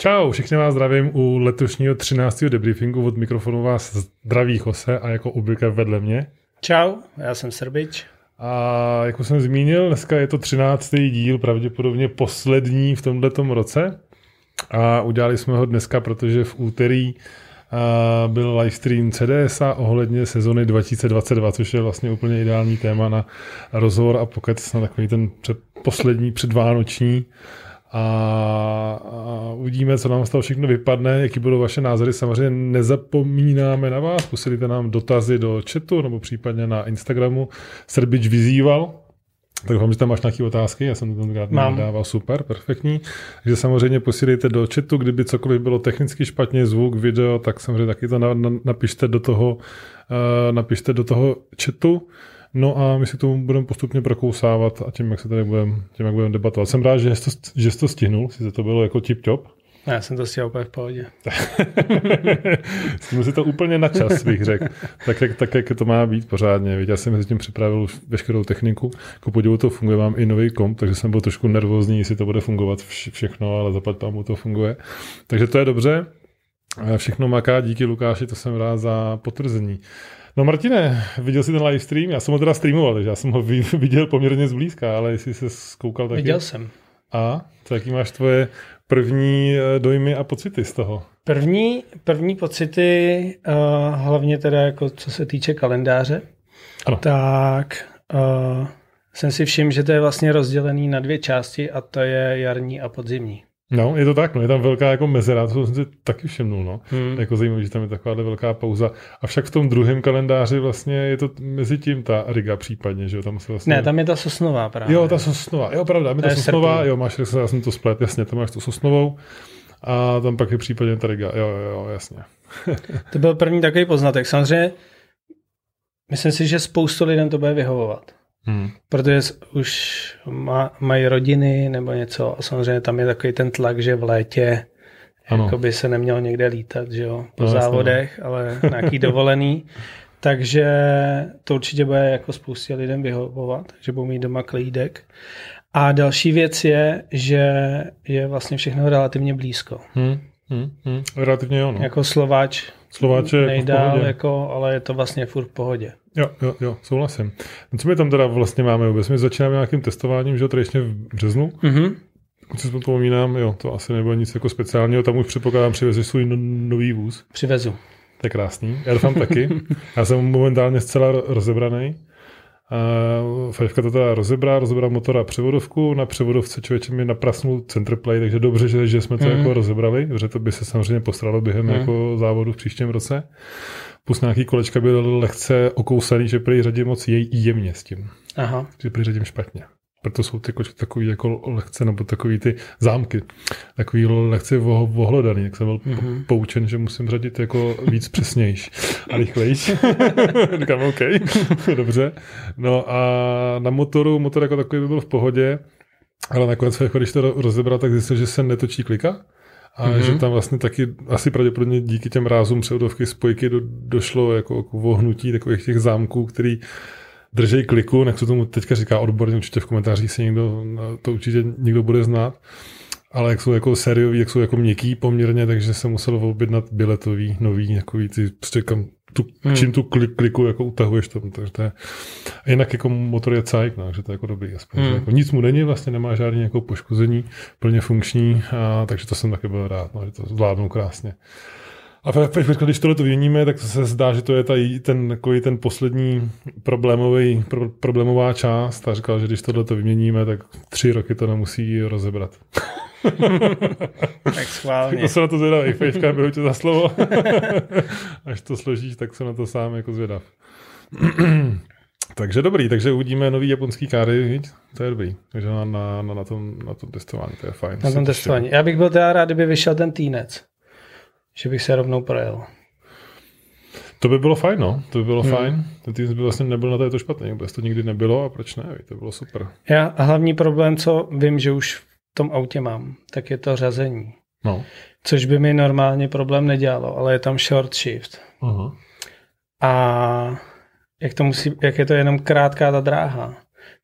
Čau, všichni vás zdravím u letošního 13. debriefingu od mikrofonu vás zdraví Jose a jako obvykle vedle mě. Čau, já jsem Srbič. A jak jsem zmínil, dneska je to 13. díl, pravděpodobně poslední v tomto roce. A udělali jsme ho dneska, protože v úterý uh, byl livestream CDSA ohledně sezony 2022, což je vlastně úplně ideální téma na rozhovor a pokec na takový ten před, poslední předvánoční a, a uvidíme, co nám z toho všechno vypadne, jaký budou vaše názory. Samozřejmě nezapomínáme na vás, posílíte nám dotazy do chatu nebo případně na Instagramu. Srbič vyzýval, tak vám, že tam máš nějaké otázky, já jsem to tenkrát dával super, perfektní. Takže samozřejmě posílejte do chatu, kdyby cokoliv bylo technicky špatně, zvuk, video, tak samozřejmě taky to napište do toho, uh, napište do toho chatu. No a my si to budeme postupně prokousávat a tím, jak se tady budeme, tím, jak budeme debatovat. Jsem rád, že jsi to, že jsi to stihnul, si to bylo jako tip-top. Já jsem to stihl úplně v pohodě. Stihnul si to úplně na čas, bych řekl. Tak jak, tak, jak to má být pořádně. Víte, já jsem mezi tím připravil veškerou techniku. Ku podivu to funguje, mám i nový komp, takže jsem byl trošku nervózní, jestli to bude fungovat všechno, ale zapad pámu to funguje. Takže to je dobře. Všechno maká, díky Lukáši, to jsem rád za potvrzení. No Martine, viděl jsi ten live stream? Já jsem ho teda streamoval, takže já jsem ho viděl poměrně zblízka, ale jestli se zkoukal taky. Viděl jsem. A? Co, jaký máš tvoje první eh, dojmy a pocity z toho? První, první pocity, uh, hlavně teda jako co se týče kalendáře, ano. tak uh, jsem si všiml, že to je vlastně rozdělený na dvě části a to je jarní a podzimní. No, je to tak, no, je tam velká jako mezera, to jsem si taky všimnul, no. Hmm. Jako zajímavé, že tam je taková velká pauza. A však v tom druhém kalendáři vlastně je to mezi tím ta Riga případně, že jo, tam se vlastně... Ne, tam je ta Sosnová právě. Jo, ta Sosnová, jo, pravda, je ta Sosnová, srpný. jo, máš, já jsem to splet, jasně, tam máš tu Sosnovou a tam pak je případně ta Riga, jo, jo, jo jasně. to byl první takový poznatek. Samozřejmě, myslím si, že spoustu lidem to bude vyhovovat. Hmm. Protože už má, mají rodiny nebo něco a samozřejmě tam je takový ten tlak, že v létě jako by se neměl někde lítat, že jo, po no, závodech, jasně. ale nějaký dovolený. Takže to určitě bude jako spoustě lidem vyhovovat, že budou mít doma klídek. A další věc je, že je vlastně všechno relativně blízko. Hmm, hmm, hmm. Relativně jo, no. Jako Slováč, Slováč je nejdál, jako, jako, ale je to vlastně furt v pohodě. Jo, jo, jo, souhlasím. No, co my tam teda vlastně máme vůbec? My začínáme nějakým testováním, že jo, tradičně v březnu. Mm-hmm. Pokud si vzpomínám, jo, to asi nebylo nic jako speciálního, tam už předpokládám, přivezeš svůj no, nový vůz. Přivezu. To je krásný. Já doufám taky. Já jsem momentálně zcela rozebraný. Uh, Fajfka to teda rozebrá, rozebrá motor a převodovku. Na převodovce člověče mi naprasnul centerplay, takže dobře, že, že jsme to mm. jako rozebrali, protože to by se samozřejmě postralo během mm. jako závodu v příštím roce plus nějaký kolečka byly lehce okousaný, že prý řadím moc jej jemně s tím. Aha. Že prý řadím špatně. Proto jsou ty kočky takový jako lehce, nebo takový ty zámky, takový lehce vohlodaný, jak jsem byl mm-hmm. poučen, že musím řadit jako víc přesnější a rychlejší. Říkám, OK, dobře. No a na motoru, motor jako takový by byl v pohodě, ale nakonec, jako když to rozebral, tak zjistil, že se netočí klika a mm-hmm. že tam vlastně taky asi pravděpodobně díky těm rázům převodovky spojky do, došlo jako, jako vohnutí takových těch zámků, který držej kliku, jak se tomu teďka říká odborně, určitě v komentářích si někdo, to určitě někdo bude znát, ale jak jsou jako sériový, jak jsou jako měkký poměrně, takže se muselo objednat biletový, nový, takový ty, prostě kam tu, hmm. čím tu klik, kliku jako utahuješ tam, takže to je, a jinak jako motor je cajk, no, že to je jako dobrý, aspoň, hmm. jako nic mu není, vlastně nemá žádný jako poškození, plně funkční, a, takže to jsem taky byl rád, no, že to zvládnou krásně. A když tohle to vyměníme, tak se zdá, že to je ta, ten, takový ten poslední problémový, pro, problémová část a říkal, že když tohle to vyměníme, tak tři roky to nemusí rozebrat. tak schválně. Tak to se na to zvědavý. Fejvka, beru tě za slovo. Až to složíš, tak se na to sám jako zvědav. takže dobrý, takže uvidíme nový japonský káry, viď? to je dobrý. Takže na, na, na, na, tom, na tom testování, to je fajn. Na tom testování. Já bych byl teda rád, kdyby vyšel ten týnec. Že bych se rovnou projel. To by bylo fajn, no. To by bylo hmm. fajn. Ten tým by vlastně nebyl na této špatný. Vůbec to nikdy nebylo a proč ne? To bylo super. Já a hlavní problém, co vím, že už tom autě mám, tak je to řazení. No. Což by mi normálně problém nedělalo, ale je tam short shift. Uh-huh. A jak, to musí, jak je to jenom krátká ta dráha,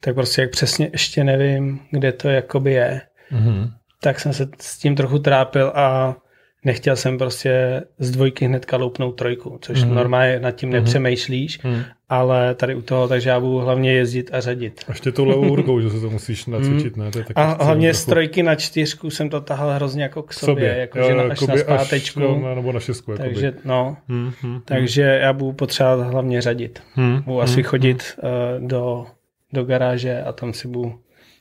tak prostě jak přesně ještě nevím, kde to jakoby je, uh-huh. tak jsem se s tím trochu trápil a nechtěl jsem prostě z dvojky hnedka loupnout trojku, což mm-hmm. normálně nad tím nepřemýšlíš, mm-hmm. ale tady u toho, takže já budu hlavně jezdit a řadit. A ještě tou levou rukou, že se to musíš nacvičit, mm. ne? To je taky a hlavně z trojky na čtyřku jsem to tahal hrozně jako k sobě, sobě. jako že na, až na zpátečku. Až, no, nebo na šestku. Jakoby. Takže, no, mm, mm, takže já budu potřebovat hlavně řadit. Mm, budu asi mm. chodit uh, do, do garáže a tam si budu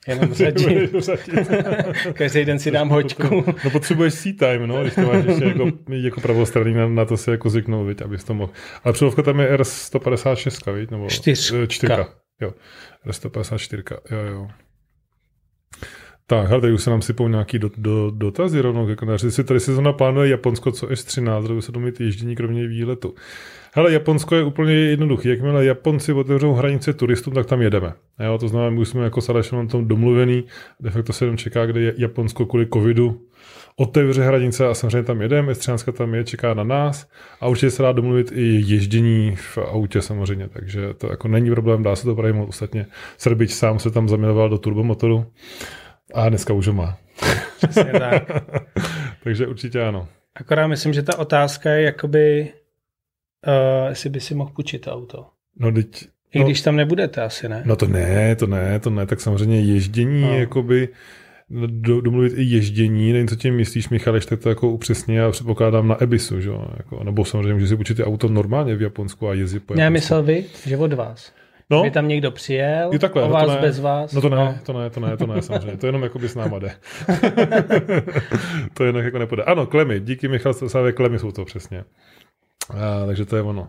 Jenom řadit. Každý den si dám hočku. No potřebuješ seat time, no, když to máš ještě jako, jako pravostranný, na, na, to si jako zvyknout, viď, abys to mohl. Ale přelovka tam je R156, viď, nebo čtyřka. čtyřka. Jo, R154, jo, jo. Tak, hele, tady už se nám sypou nějaký do, do, dotazy rovnou kanáři. Si tady sezona plánuje Japonsko, co S13, aby se domít ježdění kromě výletu. Hele, Japonsko je úplně jednoduché. Jakmile Japonci otevřou hranice turistům, tak tam jedeme. Jo, to znamená, my už jsme jako s Alešem tom domluvený. De facto se jenom čeká, kde Japonsko kvůli covidu otevře hranice a samozřejmě tam jedeme. S13 tam je, čeká na nás a určitě se dá domluvit i ježdění v autě samozřejmě, takže to jako není problém, dá se to právě Ostatně Srbič sám se tam zamiloval do turbomotoru a dneska už ho má. Přesně tak. Takže určitě ano. Akorát myslím, že ta otázka je jakoby, uh, jestli by si mohl půjčit auto. No teď... I no, když tam nebudete asi, ne? No to ne, to ne, to ne, tak samozřejmě ježdění, no. jakoby do, domluvit i ježdění, nevím, co tím myslíš, Michaleš, tak to jako upřesně já předpokládám na Ebisu, že? Jako, nebo samozřejmě že si půjčit auto normálně v Japonsku a jezdit po Japonsku. Já myslel vy, že od vás. No. By tam někdo přijel, I takhle, o no vás ne, bez vás. No to ne, no. to ne, to ne, to ne, samozřejmě. To jenom jako by s náma jde. to jinak jako nepůjde. Ano, klemy, díky Michal Sávě, klemy jsou to přesně. A, takže to je ono.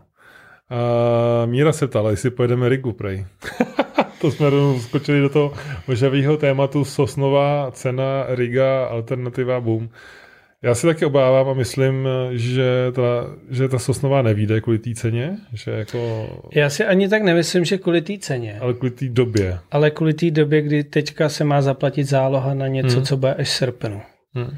A Míra se ptala, jestli pojedeme Rigu, prej. to jsme skočili do toho možavého tématu Sosnová cena, Riga, alternativa, boom. Já si taky obávám a myslím, že ta, že ta Sosnová nevíde kvůli té ceně. Že jako... Já si ani tak nemyslím, že kvůli té ceně. Ale kvůli té době. Ale kvůli té době, kdy teďka se má zaplatit záloha na něco, hmm. co bude až srpnu. Hmm.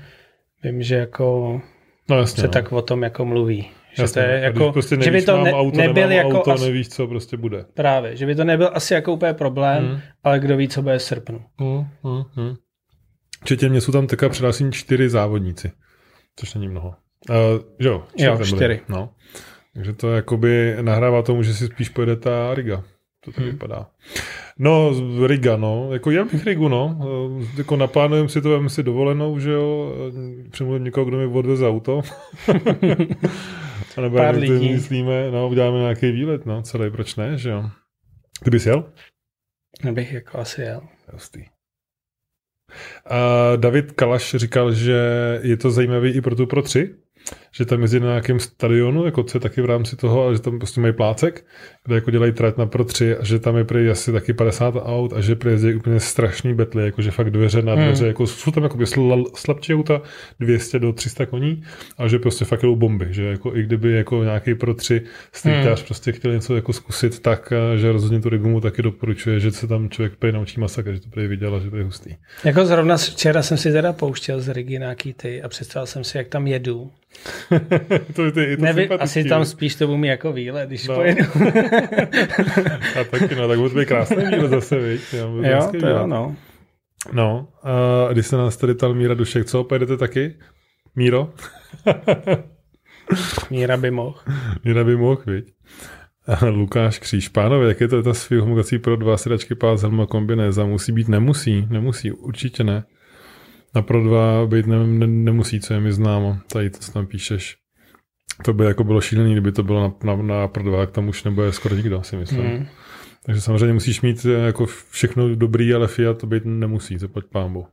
Vím, že jako no, jasně, se no. tak o tom jako mluví. Že, jasně, to je jako, prostě nevíš, že by to ne, auto, nebyl jako auto, as... nevíš, co prostě bude. Právě, že by to nebyl asi jako úplně problém, hmm. ale kdo ví, co bude v srpnu. Hmm, hmm, hmm. Četě mě jsou tam teďka přihlášení čtyři závodníci což není mnoho. Uh, jo, jo čtyři. No. Takže to jakoby nahrává tomu, že si spíš pojede ta Riga. To tak hmm. vypadá. No, Riga, no. Jako já bych Rigu, no. Jako naplánujeme si to, veme si dovolenou, že jo. Přemluvím někoho, kdo mi odveze auto. A nebo Pár lidí. myslíme, no, uděláme nějaký výlet, no. Celý, proč ne, že jo. Ty bys jel? Nebych jako asi jel. Justý. A David Kalaš říkal, že je to zajímavý i pro tu Pro 3, že tam jezdí na nějakém stadionu, jako co je taky v rámci toho, a že tam prostě mají plácek, kde jako dělají trať na Pro 3 a že tam je prý asi taky 50 aut a že prý jezdí úplně strašný betly, jako že fakt dveře na dveře, hmm. jako jsou tam jako sl- slabší auta, 200 do 300 koní, a že prostě fakt jdou bomby, že jako i kdyby jako nějaký Pro 3 streetář hmm. prostě chtěl něco jako zkusit, tak eh, že rozhodně tu Rigumu taky doporučuje, že se tam člověk prý naučí masakr, že to prý viděl a že to je hustý. Jako zrovna včera jsem si teda pouštěl z Rigi nějaký ty a představil jsem si, jak tam jedu to, to, je to Nevím, asi tam spíš to budu jako výlet, když no. pojedu. a taky, no, tak bude krásný výlet zase, viď? jo, to jo, no. No, a když se nás tady tal Míra Dušek, co, pojedete taky? Míro? Míra by mohl. Míra by mohl, viď? Lukáš Kříž. Pánové, jak je to ta svých homogací pro dva sedačky pás, helma, kombinéza? Musí být? Nemusí, nemusí, určitě ne. Na Pro 2 být ne, ne, nemusí, co je mi známo. Tady to, tam píšeš. To by jako bylo šílený, kdyby to bylo na, na, na Pro 2, tak tam už nebude skoro nikdo, si myslím. Mm. Takže samozřejmě musíš mít eh, jako všechno dobrý, ale Fiat to být nemusí, to pojď pámbu.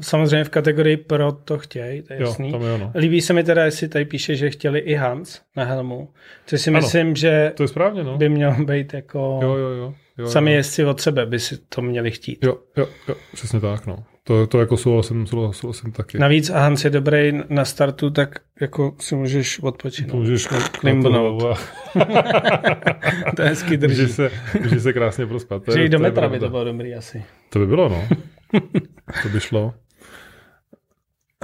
Samozřejmě v kategorii Pro to chtějí, to je jo, jasný. Tam je ono. Líbí se mi teda, jestli tady píše, že chtěli i Hans na helmu, což si ano, myslím, že to je správně, no. by mělo být jako... Jo, jo, jo. Jo Sami jo. jezdci od sebe by si to měli chtít. Jo, jo, jo, přesně tak, no. To, to jako souhlasím, souhlasím taky. Navíc a Hans je dobrý na startu, tak jako si můžeš odpočinout. Můžeš klimbnout. to je hezky drží. Můžeš se, můžeš se krásně prospat. Že i do metra by to bylo dobrý asi. To by bylo, no. to by šlo.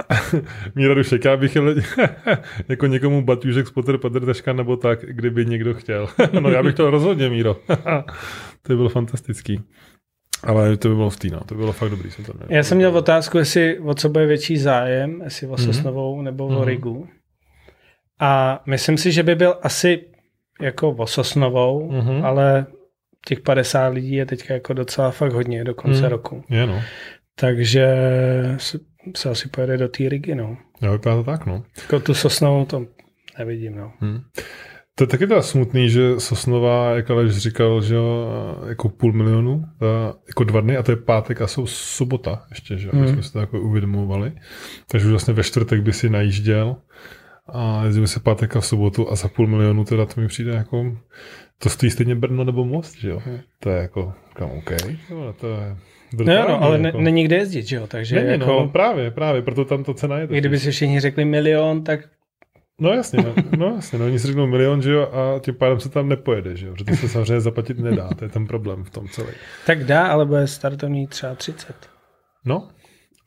Míra Dušek, já bych jel jako někomu baťužek, spotter, padr, taška nebo tak, kdyby někdo chtěl. no já bych to rozhodně, Míro. to by bylo fantastický. Ale to by bylo v týna, to by bylo fakt dobrý. Jsem tam Já jsem měl otázku, jestli o co bude větší zájem, jestli o Mhm. Sosnovou nebo o Mhm. Rigu. A myslím si, že by byl asi jako o Sosnovou, Mhm. ale těch 50 lidí je teďka jako docela fakt hodně do konce Mhm. roku. Je, no. Takže se, asi pojede do té Rigy, no. Jo, vypadá to tak, no. Jako tu Sosnovou to nevidím, no. Hmm. To je taky teda smutný, že Sosnová, jak Aleš říkal, že jo, jako půl milionu, ta, jako dva dny a to je pátek a jsou sobota ještě, že jo, Hmm. hmm. jsme si to jako uvědomovali. Takže už vlastně ve čtvrtek by si najížděl a jezdil by se pátek a v sobotu a za půl milionu teda to mi přijde jako, to stojí stejně Brno nebo Most, že jo. Hmm. To je jako, kam OK, jo, to je No, brutální, no ale ne, jako. není kde jezdit, že jo, takže Není, jako, no, no, právě, právě, proto tam to cena je. totiž. kdyby si všichni řekli milion, tak No jasně, no, no jasně, no oni si řeknou milion, že jo, a tím pádem se tam nepojede, že jo, protože to se samozřejmě zaplatit nedá, to je ten problém v tom celý. tak dá, ale bude startovní třeba 30. No,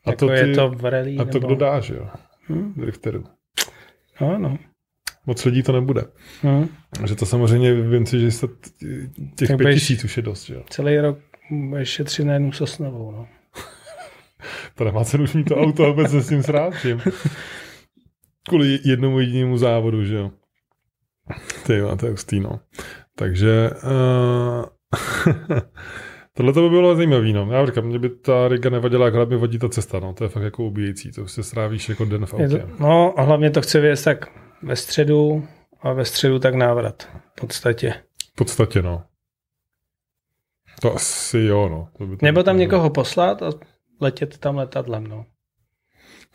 a jako to, ty, je to v rally, a to nebo... kdo dá, že jo, Hm? drifterů. No, no. Moc lidí to nebude. Hm. Že to samozřejmě vím si, že se těch Tak pět tisíc už je dost, že jo. Celý rok budeš šetřit na jednu sosnovou, no. To nemá cenu už mít to auto vůbec se s tím sráčím. Kvůli jednomu jedinému závodu, že jo. Ty jo, to je hustý, no. Takže uh, tohle to by bylo zajímavý, no. Já říkám, mě by ta Riga nevadila, jak hlavně vadí ta cesta, no. To je fakt jako ubíjející, to se strávíš jako den v Je to, autě. no a hlavně to chce věc tak ve středu a ve středu tak návrat. V podstatě. V podstatě, no. To asi jo, no. To by to Nebo tam bylo. někoho poslat a letět tam letadlem, no.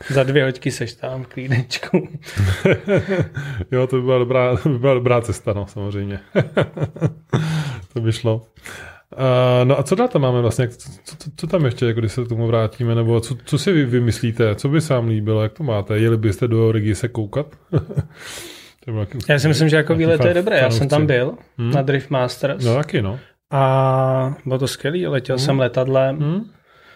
Za dvě hoďky seš tam v klídečku. jo, to by byla dobrá, to by byla dobrá cesta, no, samozřejmě. to by šlo. Uh, no a co dál tam máme vlastně? Co, co, co tam ještě, jako když se k tomu vrátíme? Nebo co, co si vy vymyslíte? Co by se vám líbilo? Jak to máte? Jeli byste do Rigi se koukat? Já si myslím, že jako výlet to je dobré. Já jsem tam byl Hmm. na Drift Masters No taky, no. A bylo to skvělý. Letěl Hmm. jsem letadlem. Hmm?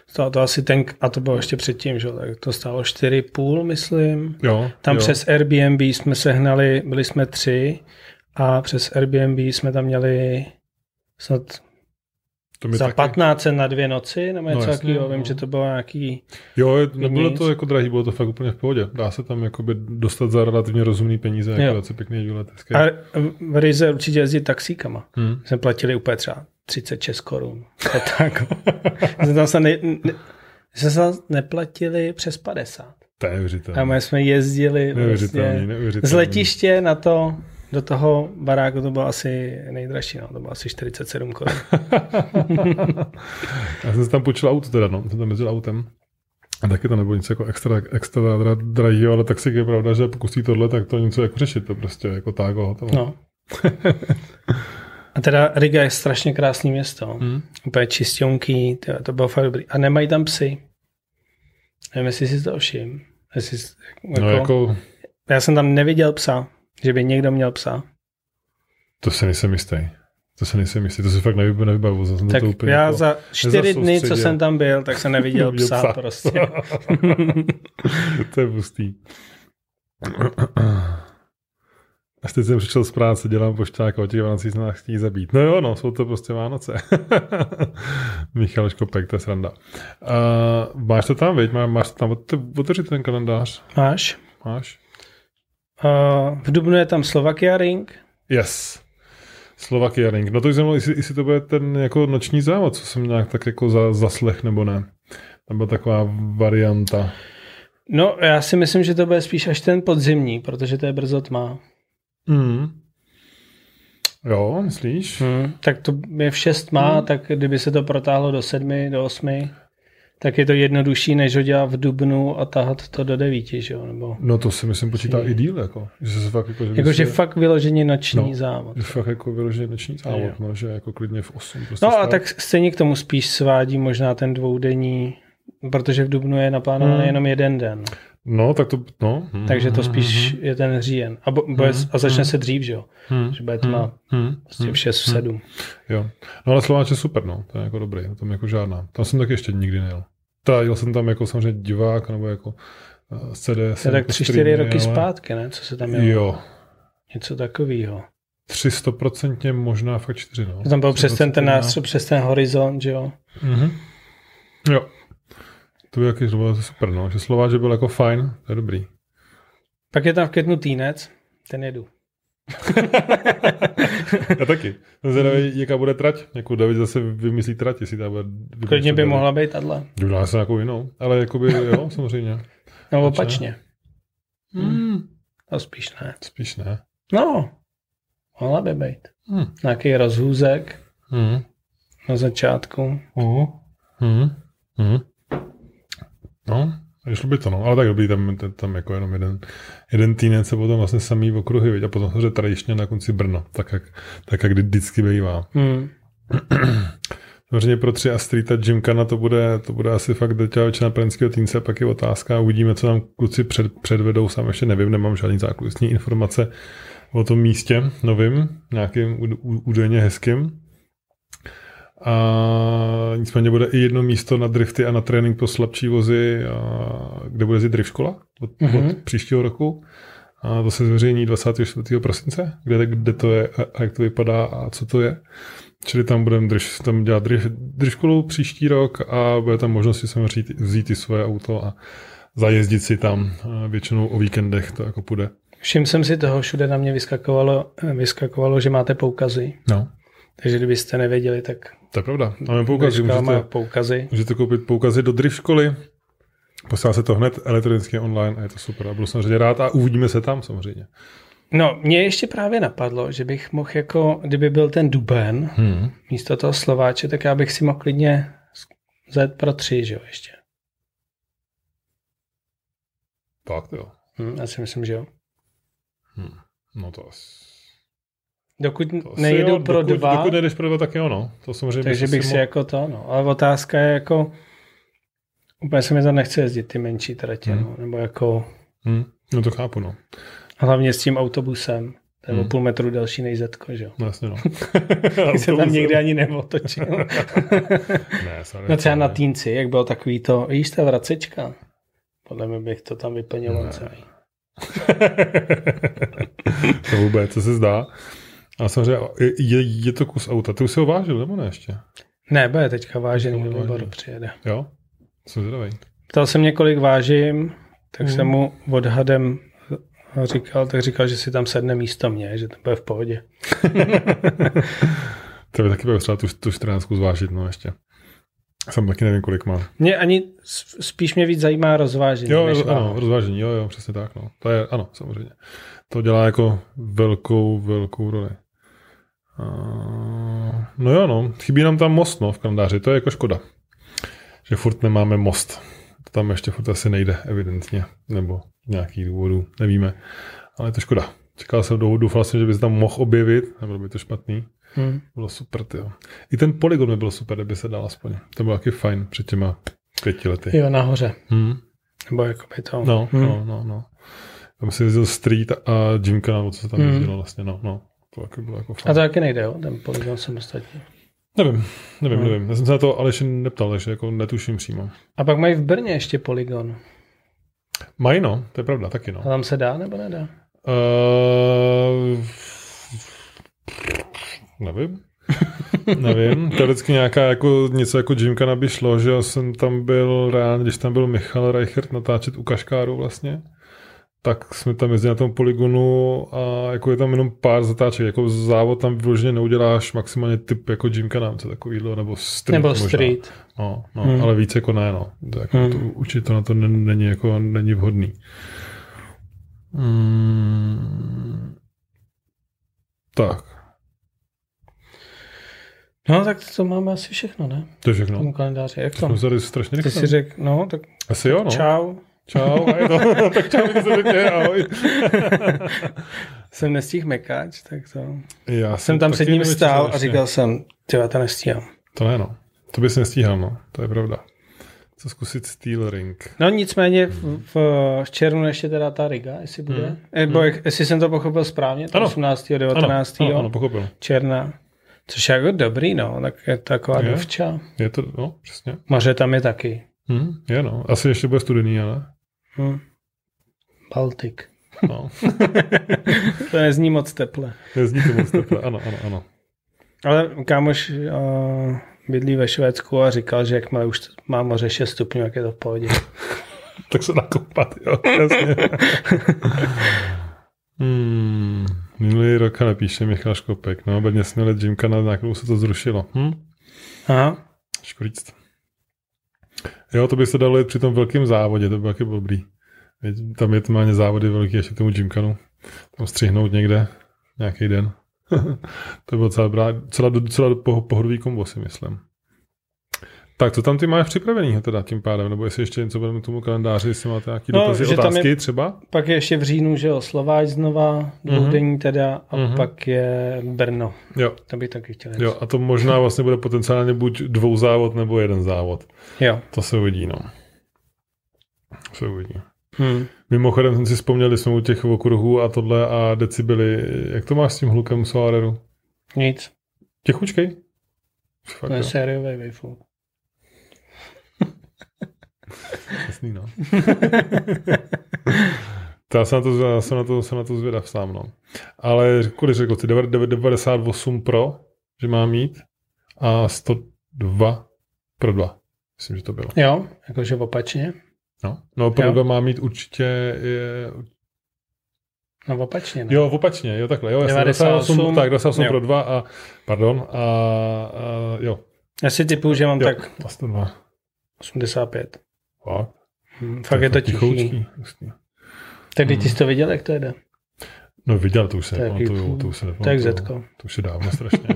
Stálo to asi ten, a to bylo ještě předtím, že? tak to stálo 4,5, myslím. Jo. Tam jo. přes Airbnb jsme sehnali, byli jsme tři a přes Airbnb jsme tam měli snad to mi za taky- 15 na dvě noci, nebo No něco jasně, takového. Vím, no. že to bylo nějaký... Jo, nebylo to jako drahý, bylo to fakt úplně v pohodě. Dá se tam jakoby dostat za relativně rozumný peníze, Jo. jako docela pěkný výlet. A v Rize určitě jezdí taxíkama. Hmm. Jsme platili úplně třeba 36 korun. Tak. jsme tam se ne, ne, jsme se neplatili přes 50. To je neuvěřitelné. A my jsme jezdili Neuvěřitelný, vlastně neuvěřitelný. z letiště na to, do toho baráku to bylo asi nejdražší, no, to bylo asi 47 korun. Já jsem si tam půjčil auto teda, no. Jsem tam jezdil autem. A taky to nebylo nic jako extra, extra dra, drahýho, ale tak si je pravda, že pokud tohle, tak to něco jako řešit, to prostě jako tak a hotovo. No. A teda Riga je strašně krásný město. Hmm. Úplně čistionký, tyjo, to bylo fakt dobrý. A nemají tam psy. Nevím, jestli si to všim. Jestli, jsi- jako, No jako, Já jsem tam neviděl psa, že by někdo měl psa. to se nejsem jistý. To se nejsem jistý, to si fakt nevybavu, nevybavu. Jsem Tak to úplně já jako, za čtyři dny, co jsem tam byl, tak jsem neviděl psa, psa. prostě. to je pustý. A teď jsem přišel z práce, dělám pošťáka, o těch Vánocích nás chtějí zabít. No jo, no, jsou to prostě Vánoce. Michal Škopek, to je sranda. Uh, máš to tam, viď? Má, máš to tam ot- otevřít ten kalendář? Máš? Máš? Uh, v Dubnu je tam Slovakia Ring. Yes. Slovakia Ring. No to jsem mluvil, jestli, jestli to bude ten jako noční závod, co jsem nějak tak jako za, zaslech, nebo ne. Tam byla taková varianta. No, já si myslím, že to bude spíš až ten podzimní, protože to je brzo tma. Mm. Jo, myslíš? Hmm. Tak to je v 6 má, Hmm. tak kdyby se to protáhlo do sedmi, do osmi, tak je to jednodušší, než ho dělat v Dubnu a tahat to do devíti, že jo? Nebo... No to si myslím počítá Si- i díl, jako. Že se fakt jako, že by Jakože se- fakt vyloženě noční No. závod. že fakt jako vyloženě noční závod, no, že jako klidně v 8. Prostě No a stát. tak stejně k tomu spíš svádí možná ten dvoudenní, protože v Dubnu je naplánovaný Hmm. jenom jeden den. No, tak to, no. Hmm, Takže to hmm, spíš hmm, je ten říjen. A, bo, bude, Mhm, a začne mhm. se dřív, že jo? hmm, Že bude tma hmm, prostě hmm, v 6, v hmm. 7. Jo. No ale Slováč je super, no. To je jako dobrý, tam jako žádná. Tam jsem taky ještě nikdy nejel. Ta, jel jsem tam jako samozřejmě divák, nebo jako z CD. To tak 3-4 roky zpátky, ne? Co se tam mělo? Jo. Něco takového. 300% možná fakt 4. No. Tam byl přes ten, ten nástroj, přes ten horizont, že jo? Mm-hmm. Jo. To by jaký, to bylo super, no. Že Slováč byl jako fajn, to je dobrý. Pak je tam v květnu týnec, ten jedu. Já taky. Jsem zvědavý, jaká bude trať. Jako David zase vymyslí trať, jestli ta bude... Klidně by mohla být tahle. Udělá se nějakou jinou, ale jakoby, jo, samozřejmě. No opačně. Hmm. No spíš ne. Spíš ne. No, mohla by být. Hmm. Nějaký rozhůzek Hmm. na začátku. Uh. Hmm. Hmm. No, šlo by to, no. Ale tak dobrý, tam, tam, jako jenom jeden, jeden týnec a potom vlastně samý okruhy, viď? a potom samozřejmě tradičně na konci Brno, tak jak, tak jak vždycky bývá. Hmm. Samozřejmě pro tři a Streeta Gymkana to bude, to bude asi fakt drtivá většina plzeňského týnce, pak je otázka, uvidíme, co nám kluci před, předvedou, sám ještě nevím, nemám žádný zákulisní informace o tom místě novým, nějakým údajně hezkým. A nicméně bude i jedno místo na drifty a na trénink pro slabší vozy, a kde bude jezdit drift škola od, mm-hmm. od příštího roku. A to se zveřejní 24. prosince, kde, kde to je a jak to vypadá a co to je. Čili tam budeme drž, tam dělat drift školu příští rok a bude tam možnost si samozřejmě vzít i svoje auto a zajezdit si tam. Většinou o víkendech to jako půjde. Všim jsem si toho, všude na mě vyskakovalo, vyskakovalo že máte poukazy. No. Takže kdybyste nevěděli, tak to je pravda. Máme poukazy. Můžete, poukazy. můžete koupit poukazy do drift školy. Posílá se to hned elektronicky online a je to super. A budu samozřejmě rád a uvidíme se tam samozřejmě. No, mě ještě právě napadlo, že bych mohl jako, kdyby byl ten duben hmm. místo toho Slováče, tak já bych si mohl klidně zajet pro tři, že jo, ještě. Tak jo. Hmm, já si myslím, že jo. Hmm. No to asi... Dokud to nejedu jo, pro dokud, dva. Dokud nejdeš pro dva, tak jo, no. To samozřejmě takže bych si mohl... jako to, no. Ale otázka je jako, úplně se mi to nechce jezdit ty menší tratě, hmm. no. Nebo jako... Hmm. No to chápu, no. Hlavně s tím autobusem. To je hmm. o půl metru delší než Zetko, že jo? No jasně, no. se tam někdy ani neotočil. ne, sorry, no třeba na Týnci, jak bylo takový to, víš, ta vracečka. Podle mě bych to tam vyplnil celý. to vůbec, co se zdá. A samozřejmě, je, je to kus auta. Ty už se ho vážil, nebo ne ještě? Ne, bude teďka vážený, do výboru přijede. Jo? Jsem zvědavý. Ptal jsem mě, kolik vážím, tak mm. jsem mu odhadem říkal, tak říkal, že si tam sedne místo mě, že to bude v pohodě. to by taky bylo třeba tu, tu 14 zvážit, no ještě. Jsem taky nevím, kolik má. Mě ani spíš mě víc zajímá rozvážení. Jo, než ano, rozvážení, jo, jo, přesně tak, no. To je, ano, samozřejmě. To dělá jako velkou, velkou roli. Uh, no jo, no, chybí nám tam most, no, v kalendáři, to je jako škoda. Že furt nemáme most. To tam ještě furt asi nejde, evidentně, nebo z nějakých důvodů, nevíme. Ale je to škoda. Čekal jsem dlouho, doufal jsem, že by se tam mohl objevit, nebylo by to špatný. Hmm. Bylo super, ty. I ten polygon by byl super, kdyby se dal aspoň. To bylo taky fajn před těma pěti lety. Jo, nahoře. Hmm. Nebo jako by to. No, hmm. no, no, no. Tam si jezdil Street a Jimka, nebo co se tam hmm. jezdilo vlastně, no, no. To taky bylo jako fajn. A to taky nejde, jo? Ten polygon samostatně. Nevím, nevím, hmm. nevím. Já jsem se na to Aleš neptal, takže jako netuším přímo. A pak mají v Brně ještě polygon. Mají, no, to je pravda, taky no. A tam se dá nebo nedá? Uh, nevím. Nevím, teoreticky nějaká jako něco jako Jimka by šlo, že jsem tam byl reálně, když tam byl Michal Reichert natáčet u Kaškáru vlastně, tak jsme tam jezdili na tom poligonu a jako je tam jenom pár zatáček, jako závod tam vyloženě neuděláš maximálně typ jako Gymkhana, co takovýhle, nebo street Nebo možná. street. No, no hmm. ale víc jako ne, no. To, jako, hmm. to, určitě to na to není, jako, není vhodný. Hmm. Tak. No, tak to máme asi všechno, ne? To je všechno. V tom kalendáři. Jak to? Jsme strašně Ty si řekl, no, tak asi jo, no. čau. Čau, a je to, tak čau, se řekne, ahoj. jsem nestihl mekáč, tak to... Já jsem, jsem tam před ním stál a říkal jsem, ty to nestíhám. To ne, no. To bys nestíhal, no. To je pravda. Co zkusit Steel Ring. No nicméně v, v, v červnu ještě teda ta Riga, jestli bude. Hmm. Nebo hmm. jestli jsem to pochopil správně, to 18. 19. Ano, ano, ano, pochopil. června. Což je jako dobrý, no. Tak je to taková je, dovča. Je to, no, přesně. Moře tam je taky. Hmm, je, no. Asi ještě bude studený, ale... Hmm. Baltik. no. to nezní moc teple. Nezní to moc teple, ano, ano, ano. Ale kámoš uh, bydlí ve Švédsku a říkal, že jakmile už má moře 6 stupňů, jak je to v pohodě. tak se dá koupat, jo, jasně. hmm, minulý rok napíše Michal Škopek, no, bedně jsme let Jimka na nějakou se to zrušilo. Hm? Aha. Škodíc. Jo, to by se dalo jít při tom velkém závodě, to by taky dobrý. Tam je to má závody velký ještě tomu Jimkanu. Tam střihnout někde nějaký den. to bylo celá, celá, celá pohodový kombo, si myslím. Tak, co tam ty máš připravený teda tím pádem, nebo jestli ještě něco budeme tomu kalendáři, jestli máte nějaké no, dotazy, otázky je, třeba? Pak je ještě v říjnu, že jo, Slováč znova, dvoudenní uh-huh. teda, a uh-huh. pak je Brno. Jo. To bych taky chtěl. Jo, a to možná vlastně bude potenciálně buď dvou závod, nebo jeden závod. Jo. To se uvidí, no. To se uvidí. Hmm. Mimochodem jsem si vzpomněl, když jsme u těch okruhů a tohle a decibely. Jak to máš s tím hlukem Solareru? Nic. Těchučkej? Fakt, to je sériový waveflow. Jasný, no. to já jsem na to, já jsem na to, jsem na to zvědav sám, no. Ale kolik řekl ty? 98 Pro, že má mít a 102 Pro 2. Myslím, že to bylo. Jo, jakože opačně. No, no Pro 2 má mít určitě je, No opačně, ne? Jo, opačně, jo, takhle. Jo, 98, 98 tak 98 jo. pro 2 a, pardon, a, a jo. Já si typu, že mám jo, tak 102. 85. Fakt? Hmm, fakt je to tichý. Tak ty hmm. jsi to viděl, jak to jde? No viděl, to už se, to, to, to už se Tak Zetko. To už je dávno strašně.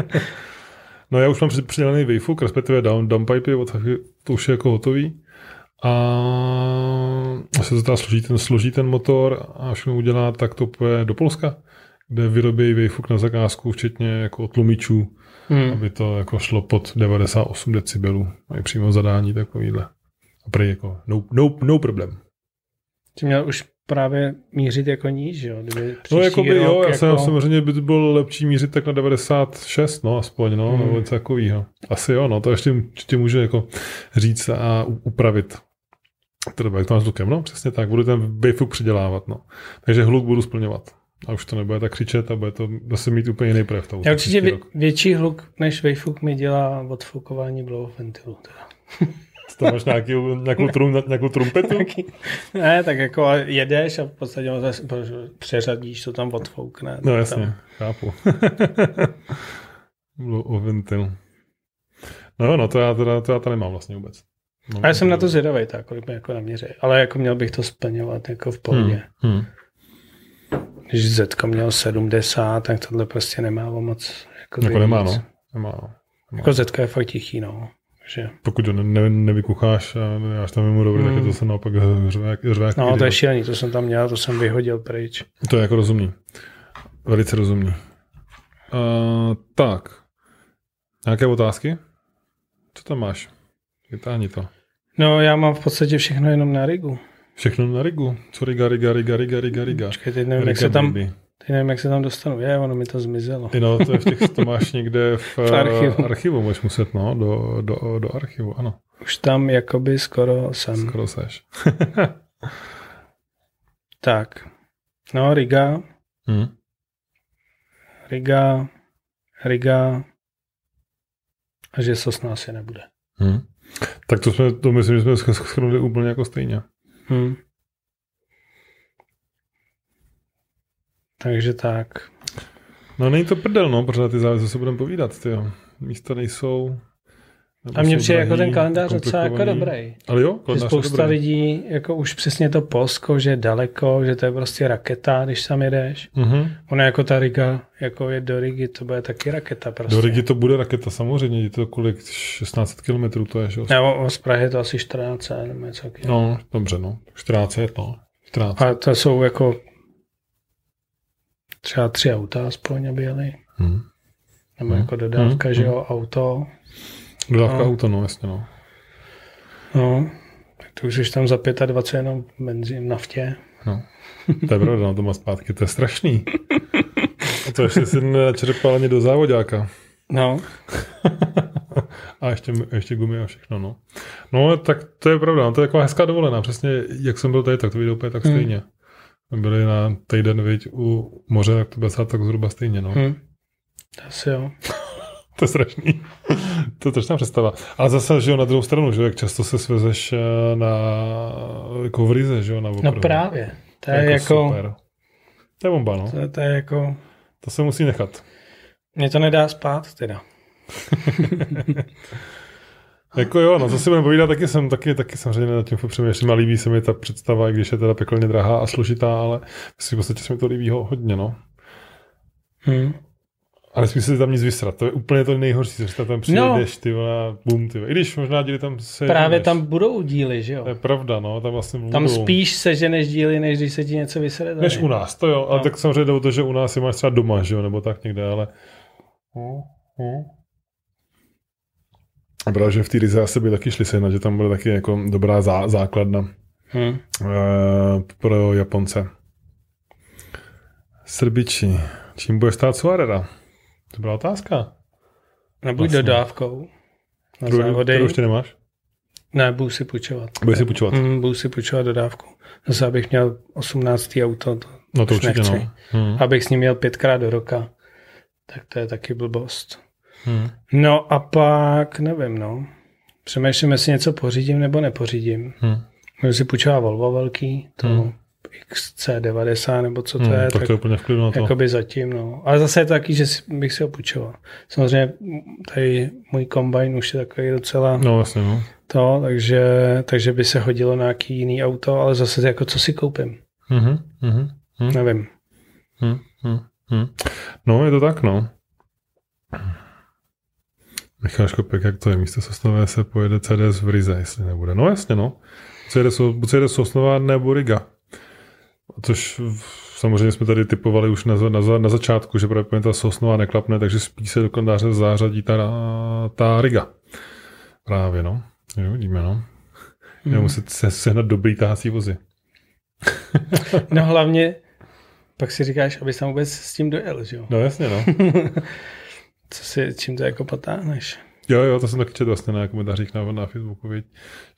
no já už mám přidělený Wayfook, respektive down, downpipe, to už je jako hotový. A se to teda složí ten, složí ten motor a až udělá, tak to půjde do Polska, kde vyrobí Wayfook na zakázku, včetně jako tlumičů, hmm. aby to jako šlo pod 98 decibelů. Mají přímo zadání takovýhle. A prý jako no, no, no problem. Ty měl už právě mířit jako níž, jo? Kdyby no, jako by, jo, já jsem jako... samozřejmě by to bylo lepší mířit tak na 96, no, aspoň, no, hmm. nebo něco takového. Asi jo, no, to ještě, ještě může jako říct a upravit. Teda, jak to máš zvukem, no, přesně tak, budu ten Bayfook přidělávat, no. Takže hluk budu splňovat. A už to nebude tak křičet a bude to zase mít úplně jiný projev. Já určitě vě, větší hluk než Wayfook mi dělá odfoukování blow ventilu. Teda. To máš nějaký, nějakou, trum, nějakou trumpetu? ne, tak jako jedeš a v podstatě přeřadíš, to tam odfoukne. No jasně, tam. chápu. Blow o ventil. No, no, to já teda, to já to nemám vlastně vůbec. No, a já jsem na to zvědavý, tak, kolik mi jako naměří. Ale jako měl bych to splňovat jako v pohodě. Hmm, hmm. Když Zetko měl 70, tak tohle prostě nemá o moc. Jako, jako nemá, no. Nemá, no. Nemá. Jako Zetka je fakt tichý, no. Že... Pokud to ne, ne, nevykucháš a nedáš tam mimo dobře, hmm. tak je to se naopak řvák. řvák no, to je šílený, to jsem tam měl, to jsem vyhodil pryč. To je jako rozumný. Velice rozumný. Uh, tak. Nějaké otázky? Co tam máš? Vytáhni to. No, já mám v podstatě všechno jenom na rigu. Všechno na rigu? Co riga, riga, riga, riga, riga, riga? Počkej, teď nevím, riga, jak se tam, teď nevím, jak se tam dostanu. Je, ono mi to zmizelo. No, to, je v těch, to máš někde v, v archivu. archivu. Můžeš muset, no, do, do, do archivu, ano. Už tam jakoby skoro jsem. Skoro seš. tak. No, Riga. Hmm. Riga. Riga. A že Sosna asi nebude. Hmm. Tak to jsme, to myslím, že jsme schrnuli úplně jako stejně. Hmm. Takže tak. No není to prdel, no, protože ty závěry se budeme povídat, ty Místa nejsou, a mně přijde jako ten kalendář docela jako dobrý. Ale jo, že spousta dobrý. lidí jako už přesně to Polsko, že je daleko, že to je prostě raketa, když tam jedeš. Mm-hmm. Ono jako ta Riga, jako je do Rigi, to bude taky raketa prostě. Do Rigi to bude raketa samozřejmě, je to kolik, 16 km to je, že? Nebo z Prahy je to asi 14 nebo něco No, dobře, no. 14 je to. 14. A to jsou jako třeba tři auta aspoň, aby jeli. Hmm. Nebo hmm. jako dodávka, hmm. že jo, auto, Dodávka no. auto, no jasně, no. No, tak to už jsi tam za 25 jenom benzín, naftě. No, to je pravda, no, to má zpátky, to je strašný. A to ještě si načerpal ani do závodáka. No. a ještě, ještě gumy a všechno, no. No, tak to je pravda, no, to je taková hezká dovolená, přesně jak jsem byl tady, tak to vyjde úplně tak hmm. Byli na týden, viď, u moře, tak to bude tak zhruba stejně, no. Hmm. Asi jo. to je strašný. to je strašná představa. Ale zase, že jo, na druhou stranu, že jak často se svezeš eh, na, jako v Rize, že jo, na No právě. To je jako, jako super. To je bomba, no. To, to je jako... To se musí nechat. Mě to nedá spát, teda. jako jo, no to si budeme povídat, taky jsem taky, taky samozřejmě nad tím přemýšlím a líbí se mi ta představa, i když je teda pekelně drahá a složitá, ale myslím, v podstatě se mi to líbí hodně, no. Hmm. Ale nesmí se tam nic vysrat, to je úplně to nejhorší, že tam přijedeš, no. ty vole, bum, ty I když možná díly tam se... Právě jdeš. tam budou díly, že jo? To je pravda, no, tam vlastně budou. Tam spíš se než díly, než když se ti něco vysere. Než u nás, to jo, no. ale tak samozřejmě jde o to, že u nás je máš třeba doma, že jo, nebo tak někde, ale... Hmm. Hmm. Právě, že v té Rize asi by taky šli sehnat, že tam bude taky jako dobrá zá, základna hmm. uh, pro Japonce. Srbiči. Čím bude stát Suarera? To byla otázka. Nebuď vlastně. dodávkou. Na Kterou, závody. Kterou ještě nemáš? Ne, budu si půjčovat. Budu si půjčovat? Mm, budu si půjčovat dodávku. Zase abych měl 18. auto, to, no to určitě nechci. No. Hmm. Abych s ním měl pětkrát do roka, tak to je taky blbost. Hmm. No a pak, nevím, no. Přemýšlím, jestli něco pořídím nebo nepořídím. Hmm. Můžu si půjčovat Volvo velký, to hmm. XC90 nebo co to hmm, je. Tak, tak to je úplně na to. Jakoby zatím, no. Ale zase je to taky, že bych si ho půjčoval. Samozřejmě tady můj kombajn už je takový docela no, vlastně, no. to, takže, takže by se hodilo na nějaký jiný auto, ale zase jako co si koupím. Mm-hmm, mm-hmm, Nevím. Mm-hmm, mm. No, je to tak, no. Michal Škopek, jak to je? Místo Sosnové se pojede CDS v Rize, jestli nebude. No jasně, no. CDS, CDS Sosnová nebo Riga. Což samozřejmě jsme tady typovali už na, na, na začátku, že právě ta Sosnová neklapne, takže spíš se do kalendáře zářadí ta, ta Riga. Právě, no. Jo, vidíme, no. Já muset se, sehnat dobrý tahací vozy. no hlavně pak si říkáš, aby tam vůbec s tím dojel, že jo? No jasně, no. Co si, čím to jako potáhneš? Jo, jo, to jsem taky četl vlastně na komentářích na, na Facebooku, viď?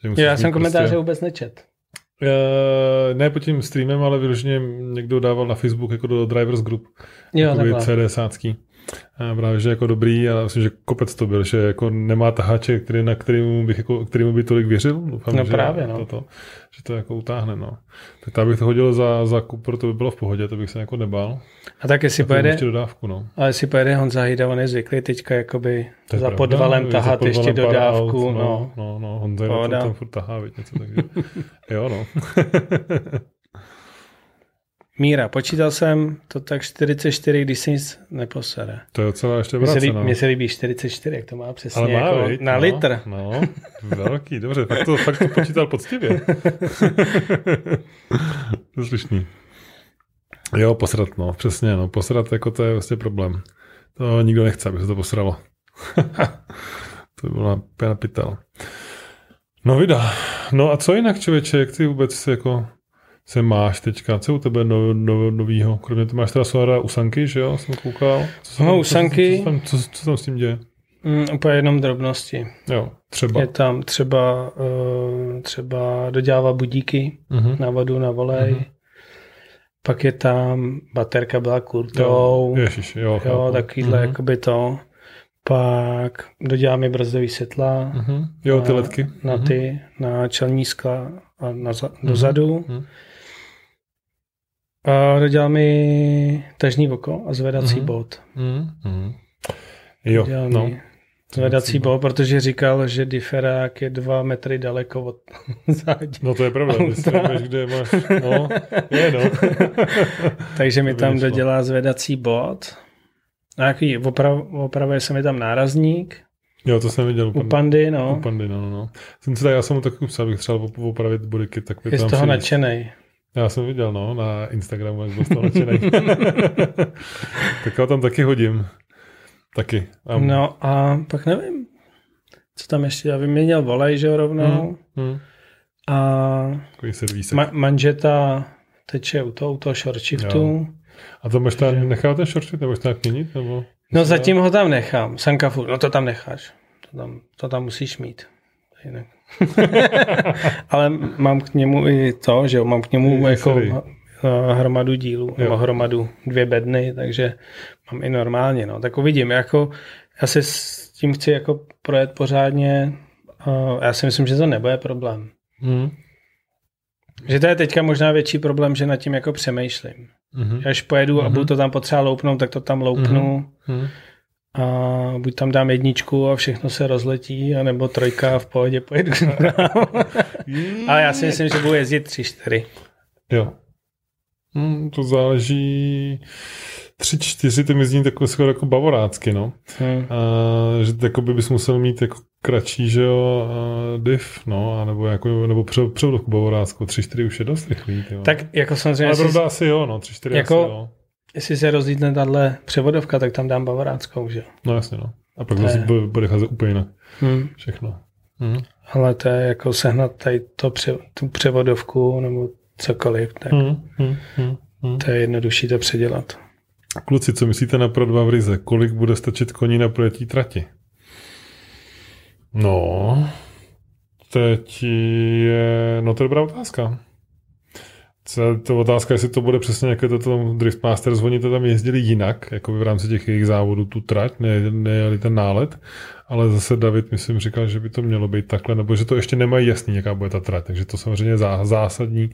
Že jo, já jsem komentáře prostě... vůbec nečet. Uh, ne pod tím streamem, ale vyloženě někdo dával na Facebook jako do Drivers Group. Jo, CD sácký. A právě, že jako dobrý, a myslím, že kopec to byl, že jako nemá taháče, který, na kterým bych jako, kterým by tolik věřil. Doufám, no že právě, no. To, že to jako utáhne, no. Tak to bych to hodil za, za Cooper, to by bylo v pohodě, to bych se jako nebál. A tak jestli pojede, ještě dodávku, no. ale jestli pojede Honza Hejda, on je zvyklý teďka jakoby za pravda, podvalem no, tahat ještě dodávku, aut, no. No, no, no Honza tam, tam furt tahá, víc, něco, takže jo, no. Míra, počítal jsem to tak 44, když se nic neposere. To je docela ještě vrace, Mně no. Mně se líbí 44, jak to má přesně Ale má, jako viď? na no, litr. No, velký, dobře, fakt to, fakt to počítal poctivě. to slyšný. Jo, posrat, no, přesně, no, posrat, jako to je vlastně problém. To nikdo nechce, aby se to posralo. to by byla pěna pytel. No vida. No a co jinak, člověče, jak ty vůbec jako se máš teďka? Co u tebe no, no, novýho? Kromě to máš teda Solara u Sanky, že jo? Jsem koukal. Co no, u Sanky. Co, co, tam, co, co tam s tím děje? Mm, úplně jenom drobnosti. Jo, třeba. Je tam třeba, uh, třeba dodělává budíky uh-huh. na vodu, na volej. Uh-huh. Pak je tam, baterka byla kurtou. Jo, ježiš, jo, jo takovýhle uh-huh. jakoby to. Pak doděláme brzdový světla. Uh-huh. Jo, ty ledky. Na, na ty, na čelní skla a na, dozadu. Uh-huh. A dodělal mi tažní oko a zvedací mm-hmm. bod. Mm-hmm. Jo, no. Zvedací bod, protože říkal, že diferák je dva metry daleko od zádí. No to je pravda, víš, kde máš, no, je no. Takže mi tam dodělá zvedací bod. A jaký, oprav, opravuje se mi tam nárazník. Jo, to jsem viděl. U pandy, no. U pandy, no, no. no. Jsem si tak, já jsem mu taky psal, bych třeba opravit bodiky. Tak je z toho nadšenej. Já jsem viděl, no, na Instagramu, jak byl z toho nadšený. tak ho tam taky hodím. Taky. Um. No a pak nevím, co tam ještě, já vyměnil volej, že jo, rovnou. Hmm. Hmm. A ma- manžeta teče u toho, u toho short shiftu. Jo. A to máš tam, nechal ten short shift, nebo tam měnit? Nebo... No zatím ho tam nechám, Sanka no to tam necháš. To tam, to tam musíš mít. Jinak. Ale mám k němu i to, že jo, mám k němu I jako, uh, hromadu dílů, nebo hromadu dvě bedny, takže mám i normálně. No. Tak uvidím, jako já se s tím chci jako projet pořádně. Uh, já si myslím, že to nebude problém. Hmm. Že to je teďka možná větší problém, že nad tím jako přemýšlím. Mm-hmm. Až pojedu mm-hmm. a budu to tam potřeba loupnout, tak to tam loupnu. Mm-hmm. A buď tam dám jedničku a všechno se rozletí, anebo trojka v pohodě pojedu. Ale já si myslím, že budu jezdit tři, čtyři. Jo. Hmm, to záleží tři, čtyři, ty mi zní takové skoro jako bavorácky, no. Hmm. A, že jako by bys musel mít jako kratší, že jo, div, no, a nebo, jako, nebo převodovku bavoráckou, tři, čtyři už je dost rychlý, jo. Tak jako samozřejmě... Ale pravda asi jo, no, tři, čtyři jako, asi jo. Jestli se rozlítne tahle převodovka, tak tam dám bavoráckou, že jo. No jasně, no. A pak zase bude, bude cházet úplně jinak. Hmm. Všechno. Hmm. Ale to je jako sehnat tady to pře, tu převodovku nebo cokoliv, tak hmm. Hmm. Hmm. Hmm. to je jednodušší to předělat. Kluci, co myslíte na Pro 2 v Rize? Kolik bude stačit koní na projetí trati? No, teď je, no to je dobrá otázka. To otázka, jestli to bude přesně jako to tam Driftmaster, oni to tam jezdili jinak, jako v rámci těch jejich závodů, tu trať, ne, nejeli ten nálet, ale zase David, myslím, říkal, že by to mělo být takhle, nebo že to ještě nemají jasný, jaká bude ta trať, takže to samozřejmě zásadní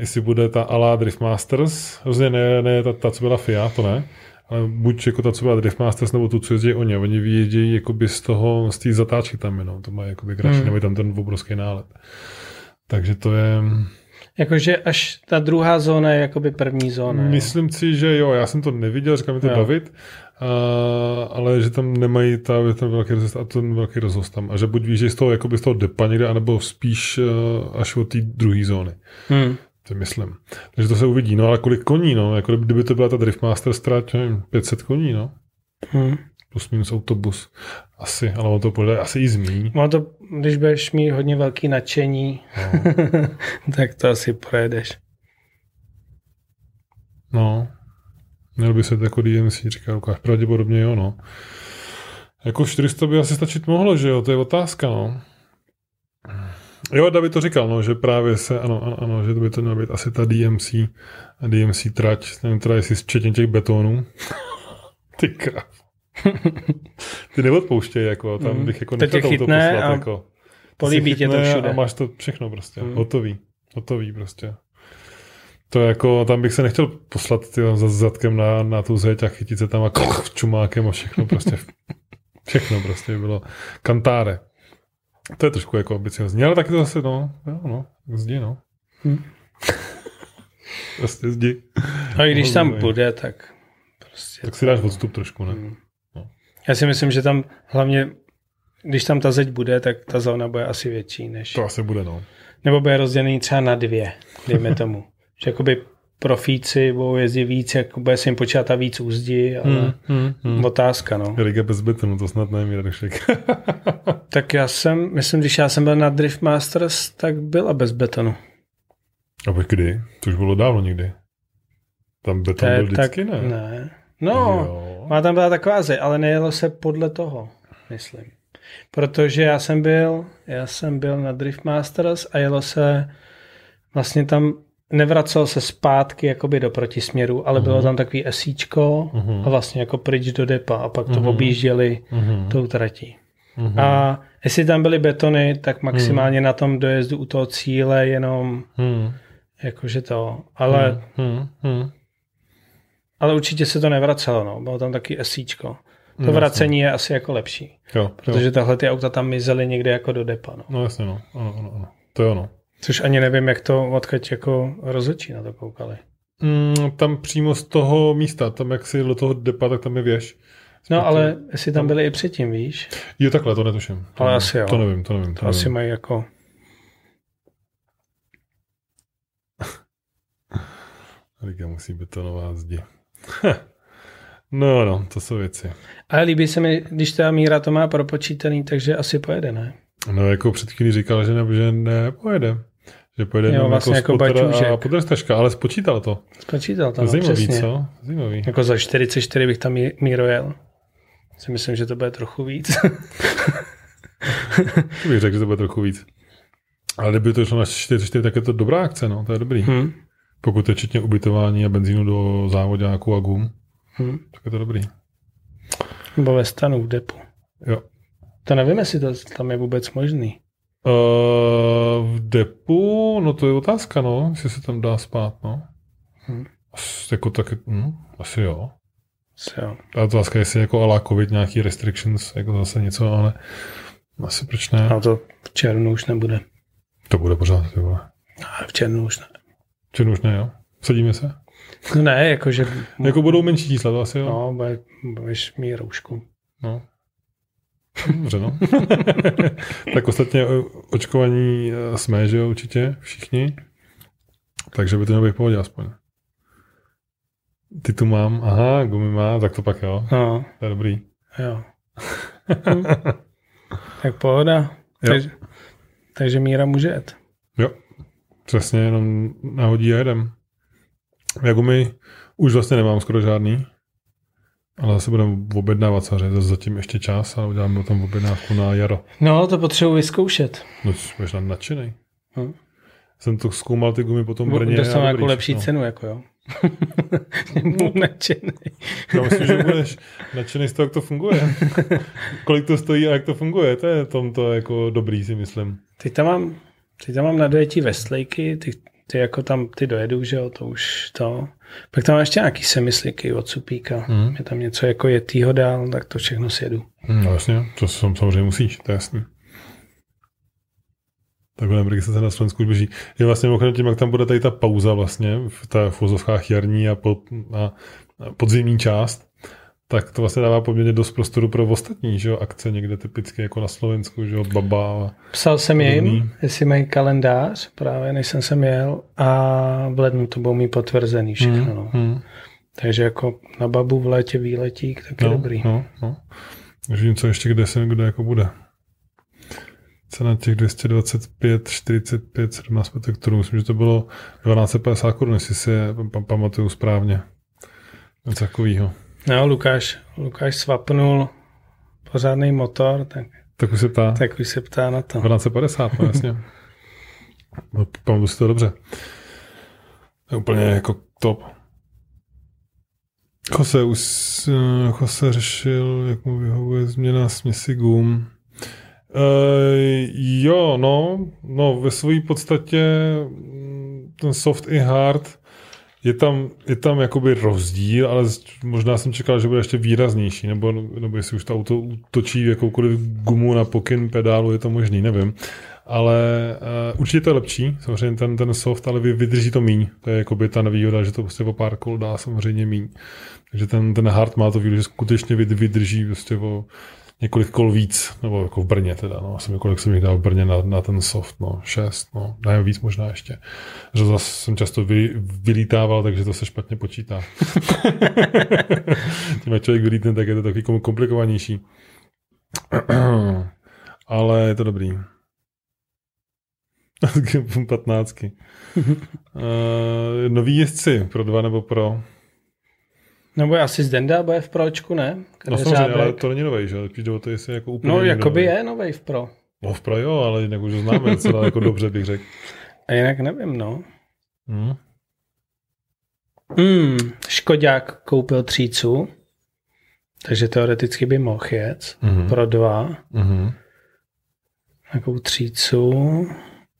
jestli bude ta ala Driftmasters, rozhodně ne, ne ta, ta, co byla FIA, to ne, ale buď jako ta, co byla Driftmasters, nebo tu, co jezdí oni. Oni vyjedějí jakoby z toho, z té zatáčky tam jenom, to má jakoby kratší, hmm. nebo tam ten obrovský nálet. Takže to je... Jakože až ta druhá zóna je jakoby první zóna. Myslím jo. si, že jo, já jsem to neviděl, říkám mi to jo. David, a, ale že tam nemají ta, ten velký rozhost a ten velký rozhost tam. A že buď víš, že z toho, jakoby z toho depa někde, anebo spíš uh, až od té druhé zóny. Hmm si myslím. Takže to se uvidí. No ale kolik koní, no? Jako kdyby to byla ta Driftmaster strať, nevím, 500 koní, no. Hmm. Plus minus autobus. Asi, ale on to půjde asi i zmíní. No to, když budeš mít hodně velký nadšení, no. tak to asi projedeš. No. Měl by se to jako DMC, říká Lukáš. Pravděpodobně jo, no. Jako 400 by asi stačit mohlo, že jo? To je otázka, no. Jo, David to říkal, no, že právě se, ano, ano, ano, že to by to mělo být asi ta DMC, DMC trať, nevím teda, jestli včetně těch betonů. Ty krav. Ty neodpouštěj, jako, tam mm. bych jako nechtěl to poslat, a jako. Políbí tě to všude. A máš to všechno prostě, mm. hotový, hotový prostě. To jako, tam bych se nechtěl poslat tyjo, za zadkem na, na tu zeď a chytit se tam a čumákem a všechno prostě. Všechno prostě bylo kantáre. To je trošku jako ambiciozní, ale taky to zase, no, jo, no, zdi, no. Hm. prostě zdi. A i když no, tam bude, tak prostě... Tak si dáš odstup trošku, ne? Hm. No. Já si myslím, že tam hlavně, když tam ta zeď bude, tak ta zóna bude asi větší než... To asi bude, no. Nebo bude rozdělený třeba na dvě, dejme tomu. že jakoby profíci budou jezdit víc, jako bude se jim počítat a víc úzdí, ale hmm, hmm, hmm. otázka, no. Riga bez betonu, to snad nevím, Jarešek. tak já jsem, myslím, když já jsem byl na Drift Masters, tak byla bez betonu. A pak kdy? To už bylo dávno někdy. Tam beton byl vždycky, tak, ne? Ne. No, jo. má tam byla taková zeď, ale nejelo se podle toho, myslím. Protože já jsem byl, já jsem byl na Drift Masters a jelo se vlastně tam nevracel se zpátky jakoby do protisměru, ale uh-huh. bylo mhm. tam takový esíčko uh-huh. a vlastně jako pryč do depa a pak to uh-huh. objížděli uh-huh. tou tratí. Uh-huh. A jestli tam byly betony, tak maximálně uh-huh. na tom dojezdu u toho cíle jenom uh-huh. jakože to, ale uh-huh. Ale určitě se to nevracelo, no. bylo tam taky esíčko. To no, vracení jasně. je asi jako lepší, jo, protože jo. tahle ty auta tam mizely někde jako do depa. No, no jasně, no. Ano, ano, ano. To je ono. Což ani nevím, jak to odkaď jako rozhodčí na to koukali. Mm, tam přímo z toho místa, tam jak si do toho depa, tak tam je věž. No ale jestli tam byli i předtím, víš? Jo, takhle, to netuším. To ale nevím, asi jo. To nevím, to nevím. To, to nevím. asi mají jako... Riga musí betonová zdi. No, no, to jsou věci. Ale líbí se mi, když ta míra to má propočítaný, takže asi pojede, ne? No, jako před chvílí říkal, že, ne, že nepojede. Že pojede jo, vlastně jako, jako a podrstažka, ale spočítal to. Spočítal to, no, Zajímavý, přesně. co? Zajímavý. Jako za 44 bych tam míro jel. Si myslím, že to bude trochu víc. bych řekl, že to bude trochu víc. Ale kdyby to šlo na 44, tak je to dobrá akce, no, to je dobrý. Hmm. Pokud je včetně ubytování a benzínu do závodáků a gum, Hmm. tak je to dobrý. Nebo ve stanu v depu. Jo. To nevím, jestli to tam je vůbec možný. Uh, v depu, no to je otázka, no, jestli se tam dá spát, no. Hmm. As, jako tak, hm, asi jo. So. A otázka je, jestli jako ala covid nějaký restrictions, jako zase něco, ale asi proč ne. A to v červnu už nebude. To bude pořád, ty vole. A v červnu už ne. Čili už ne, jo? Sadíme se? No ne, jakože... Jako budou menší čísla, to asi jo? No, bude, budeš mít roušku. No. Dobře, no. tak ostatně o- očkovaní eh, jsme, že jo, určitě, všichni. Takže by to mělo být v pohodě aspoň. Ty tu mám, aha, gumy má, tak to pak jo, No, to je dobrý. jo. Tak pohoda. Jo. Takže, takže Míra může jet. Jo, přesně, jenom nahodí a jedem. Já gumy už vlastně nemám skoro žádný, ale zase budeme objednávat samozřejmě, zase zatím ještě čas a uděláme tam objednávku na jaro. No, to potřebuji vyzkoušet. No, jsi možná nadšenej. Hm. Jsem to zkoumal ty gumy potom v Brně. Dostanu a jako lepší všechno. cenu, jako jo. Budu nadšený. Já myslím, že budeš nadšený z toho, jak to funguje. Kolik to stojí a jak to funguje. To je tomto jako dobrý, si myslím. Teď tam mám, teď tam mám na dojetí Westlakey, ty, ty jako tam ty dojedu, že jo, to už to. Pak tam mám ještě nějaký semisliky od Supíka. Hmm. Je tam něco jako jetýho dál, tak to všechno sjedu. No jasně, to sam- samozřejmě musíš, to je jasný. Takhle registrace na Slovensku už běží. Je vlastně mimochodem tím, jak tam bude tady ta pauza vlastně, v té v uvozovkách jarní a, pod, a, a podzimní část, tak to vlastně dává poměrně dost prostoru pro ostatní, že jo, akce někde typicky jako na Slovensku, že jo, baba Psal jsem jim, jestli mají kalendář, právě než jsem sem jel a v lednu to budou mít potvrzený všechno. No. hmm. Takže jako na babu v létě výletík, tak je no, dobrý. No, no. Takže něco ještě, kde se kde jako bude. Cena těch 225, 45, 17 protektorů, myslím, že to bylo 1250 korun, jestli si je pam- pamatuju správně. Něco takového. No, Lukáš, Lukáš svapnul pořádný motor, tak, Tak už se ptá. tak už se ptá na to. 1250, no jasně. No, Pamatuju si to dobře. Je úplně jako top. Jose už Jose řešil, jak mu vyhovuje změna směsi gum. Uh, jo, no, no, ve své podstatě mm, ten soft i hard je tam, je tam jakoby rozdíl, ale možná jsem čekal, že bude ještě výraznější, nebo, nebo jestli už to auto točí jakoukoliv gumu na pokyn pedálu, je to možný, nevím. Ale uh, určitě to je lepší, samozřejmě ten, ten soft, ale vy- vydrží to míň. To je jakoby ta nevýhoda, že to prostě po pár kol dá samozřejmě míň. Takže ten, ten hard má to výhodu, že skutečně vyd- vydrží prostě o několik kol víc, nebo jako v Brně teda, no, asi kolik jsem jich dal v Brně na, na ten soft, no, šest, no, ne, víc možná ještě. Že zase jsem často vy, vylítával, takže to se špatně počítá. Tím, jak člověk vylítne, tak je to takový kom- komplikovanější. Ale je to dobrý. 15. uh, noví jezdci pro dva nebo pro... Nebo asi z Denda bude v pročku, ne? No samozřejmě, ale to není nový, že? Spíš jde o to, jestli je jako úplně no nový. jakoby je novej v pro. No v pro jo, ale jinak už ho známe docela jako dobře, bych řekl. A jinak nevím, no. Hmm. Hmm, Škodák koupil třícu, takže teoreticky by mohl jet Mhm. pro dva, Mhm. takovou třícu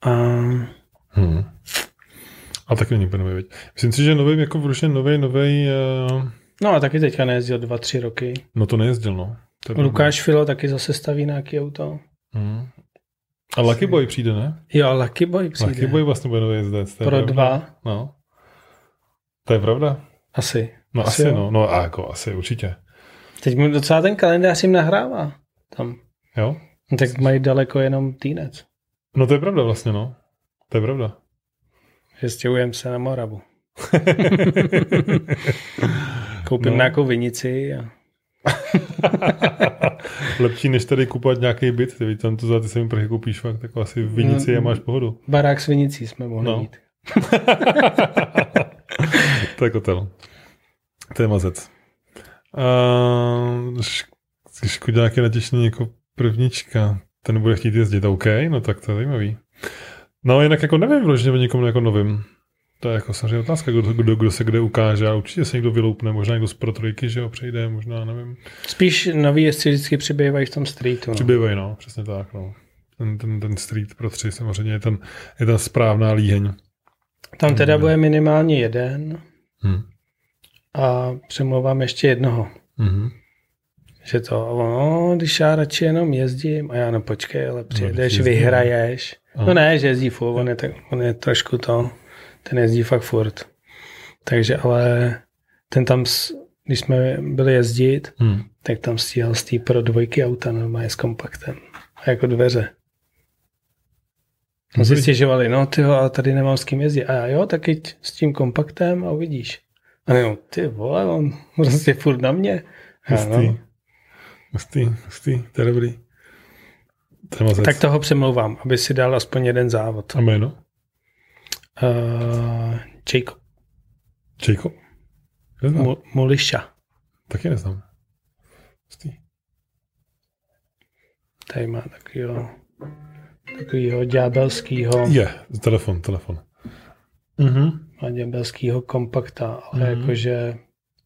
a Hmm. A taky není úplně nový? Myslím si, že nový, jako vyloženě nový, nový, uh, no a taky teďka nejezdil dva, tři roky. no to nejezdil, no. To. Lukáš Filo taky zase staví nějaký auto. Hmm. A Lucky Boy přijde, ne? Jo, Lucky Boy přijde. Lucky Boy vlastně bude nový jezdec. pro pravda. dva, No. To je pravda. asi. No Asi asi, no. No a jako asi určitě. Teď mu docela ten kalendář jim nahrává tam. Jo? No, tak mají daleko jenom týnec. No to je pravda vlastně, no. To je pravda. Že stěhujeme se na Moravu. Koupím No. no. nějakou vinici a Lepší, než tady kupovat nějaký byt, ty tam to za ty se mi prachy koupíš fakt, tak asi v vinici Mm. a máš pohodu. barák s vinicí jsme mohli No. no. mít. to je kotel. To je mazec. Uh, Škodák je natěšený jako prvnička. Ten bude chtít jezdit, OK, no tak to je zajímavý. No jinak jako nevím vložně o někomu jako novým. To je jako samozřejmě otázka, kdo, kdo, kdo se kde ukáže a určitě se někdo vyloupne, možná někdo z Pro trojky, že jo, přejde, možná, nevím. Spíš noví jezdci vždycky přibývají v tom streetu. No. Přibývají, no, přesně tak, no. Ten, ten, ten street pro tři samozřejmě je ten, je ten správná líheň. Tam teda bude minimálně jeden hmm. a přemlouvám ještě jednoho. Hmm. Že to, no, když já radši jenom jezdím, a já no počkej, ale přijedeš, no, vyhraješ. Aha. No ne, že jezdí furt, on je, tak, on je trošku to, ten jezdí fakt furt. Takže ale ten tam, když jsme byli jezdit, hmm. tak tam stíhal z té pro dvojky auta normálně s kompaktem. A jako dveře. No si stěžovali, no ty ale tady nemám s kým jezdit. A já jo, tak jď s tím kompaktem a uvidíš. A no, ty vole, on prostě furt na mě. Hustý, no. hustý, hustý, to je dobrý. Tak toho přemlouvám, aby si dal aspoň jeden závod. A jméno? Uh, Jacob. Jacob? Muliša. Taky neznám. Hustý. Tady má takovýho, takovýho ďábelskýho. Je, telefon, telefon. Mhm. Má ďábelskýho kompakta, ale mm-hmm. jakože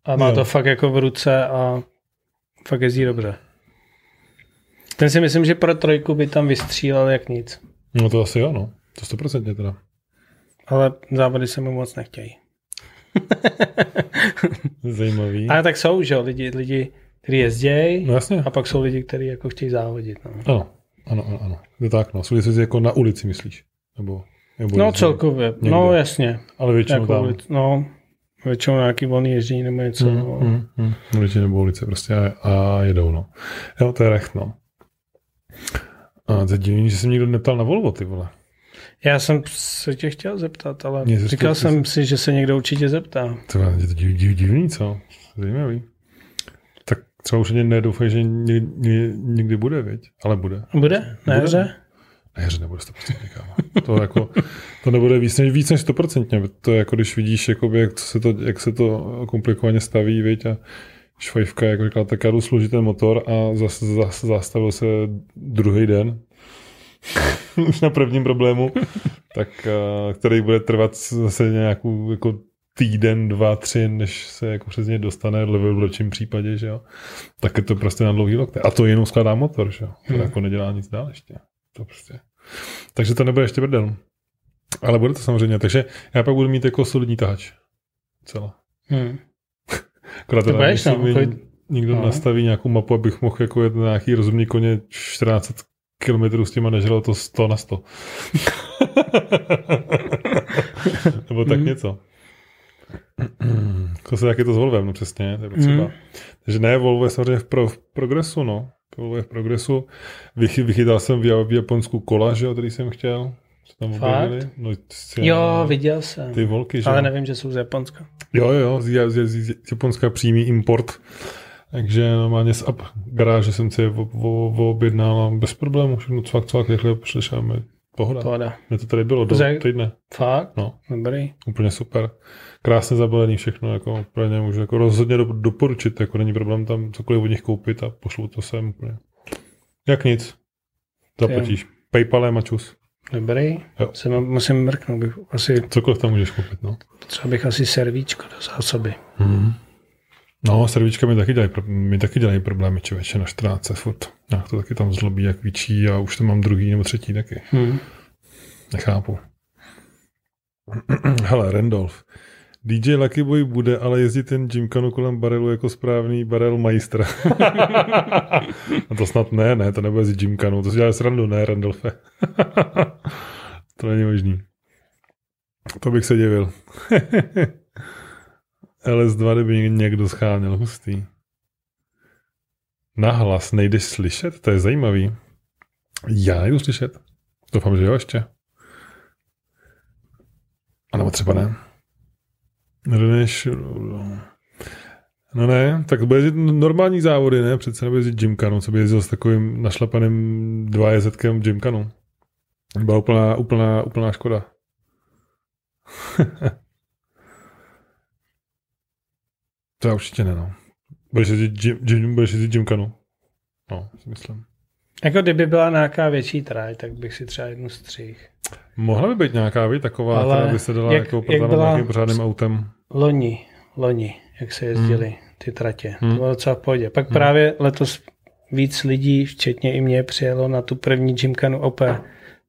a má jo. to fakt jako v ruce a fakt jezdí dobře. Ten si myslím, že pro trojku by tam vystřílel jak nic. No to asi jo, no. To stoprocentně teda. Ale závody se mu moc nechtějí. Zajímavý. Ale tak jsou, že jo, lidi, lidi kteří jezdí no, jasně. a pak jsou lidi, kteří jako chtějí závodit. No. Ano, ano, ano, ano. Je tak, no. Jsou lidi, jako na ulici, myslíš? Nebo, nebo no celkově, někde. no jasně. Ale většinou jako tam. Ulic, no, většinou nějaký volný ježdění nebo něco. Hmm, no. hmm, hmm. Lidi nebo ulice prostě a, a, jedou, no. Jo, to je recht, no. A to je divný, že jsem nikdo neptal na Volvo, ty vole. Já jsem se tě chtěl zeptat, ale Mě říkal jsem si, že se někdo určitě zeptá. To je to div, div, divný, co? Zajímavý. Tak třeba už nedoufej, že někdy, někdy bude, věď? Ale bude. Bude? Na jaře? Na jaře nebude 100% kámo. To, jako, to nebude víc než, víc než 100%. To je jako když vidíš, jakoby, jak, se to, jak se to komplikovaně staví, věď? A švajfka, jak říkala, tak já jdu složit ten motor a zase zas, zastavil se druhý den, už na prvním problému, tak, eh, který bude trvat zase nějakou jako týden, dva, tři, než se jako přes ně dostane v lepším případě, že jo. Tak je to prostě na dlouhý lokte. A to jenom skládá motor, že jo. To hmm. jako nedělá nic dál ještě. To prostě. Takže to nebude ještě brdel. Ale bude to samozřejmě. Takže já pak budu mít jako solidní tahač. Celá. Hmm. Akorát teda budeš, no, někdo no. nastaví nějakou mapu, abych mohl jako jet na nějaký rozumný koně 14 kilometrů s těma nežralo to 100 na 100. Nebo tak mm. něco. To se taky to s Volvem, no přesně, to je potřeba. Mm. Takže ne, Volvo je samozřejmě v, pro, v progresu, no. Volvo je v progresu. Vychy, vychytal jsem v, v Japonsku kola, že jo, který jsem chtěl. Co tam objevili? No, jo, viděl jsem. Ty volky, že Ale nevím, že jsou z Japonska. Jo, jo, z, z, z, z Japonska přímý import. Takže normálně z app garáže jsem si je objednal bez problémů, všechno cvak, cvak, rychle přišli pohoda. Pohoda. Mě to tady bylo do Zaj... týdne. Fakt? No. Dobrý. Úplně super. Krásně zabalený všechno, jako úplně můžu jako rozhodně do, doporučit, jako není problém tam cokoliv od nich koupit a pošlu to sem úplně. Jak nic. Zaplatíš Paypalem a čus. Dobrý. Jo. Se musím mrknout. Bych asi... Cokoliv tam můžeš koupit, no. Třeba bych asi servíčko do zásoby. Mm. No, servíčka mi taky dělají, mi taky dělají problémy člověče na 14 furt. Já to taky tam zlobí jak víčí a už to mám druhý nebo třetí taky. Hmm. Nechápu. Hele, Randolph. DJ Lucky Boy bude ale jezdit ten Jimkanu kolem barelu jako správný barel majstr. a to snad ne, ne, to nebude jezdit Jimkanu. To si dělá srandu, ne, Randolfe. to není možný. To bych se divil. LS2, kdyby někdo scháněl, hustý. Nahlas nejdeš slyšet? To je zajímavý. Já nejdu slyšet. Doufám, že jo ještě. A nebo třeba ne. Než... No ne, tak bude jezdit normální závody, ne? Přece nebude jezdit Gymkanu, co by jezdil s takovým našlapaným dva jezetkem Gymkanu. Byla úplná, úplná, úplná škoda. To já určitě ne, no. Budeš jezdit, Jim, budeš jezdit Gymkanu. No, si myslím. Jako kdyby byla nějaká větší traj, tak bych si třeba jednu střih. Mohla by být nějaká, víc taková, Ale která by se dala jak, jako jak byla nějakým pořádným autem. Loni, loni, jak se jezdili hmm. ty tratě. Hmm. To bylo docela v pohodě. Pak hmm. právě letos víc lidí, včetně i mě, přijelo na tu první Gymkanu OPE.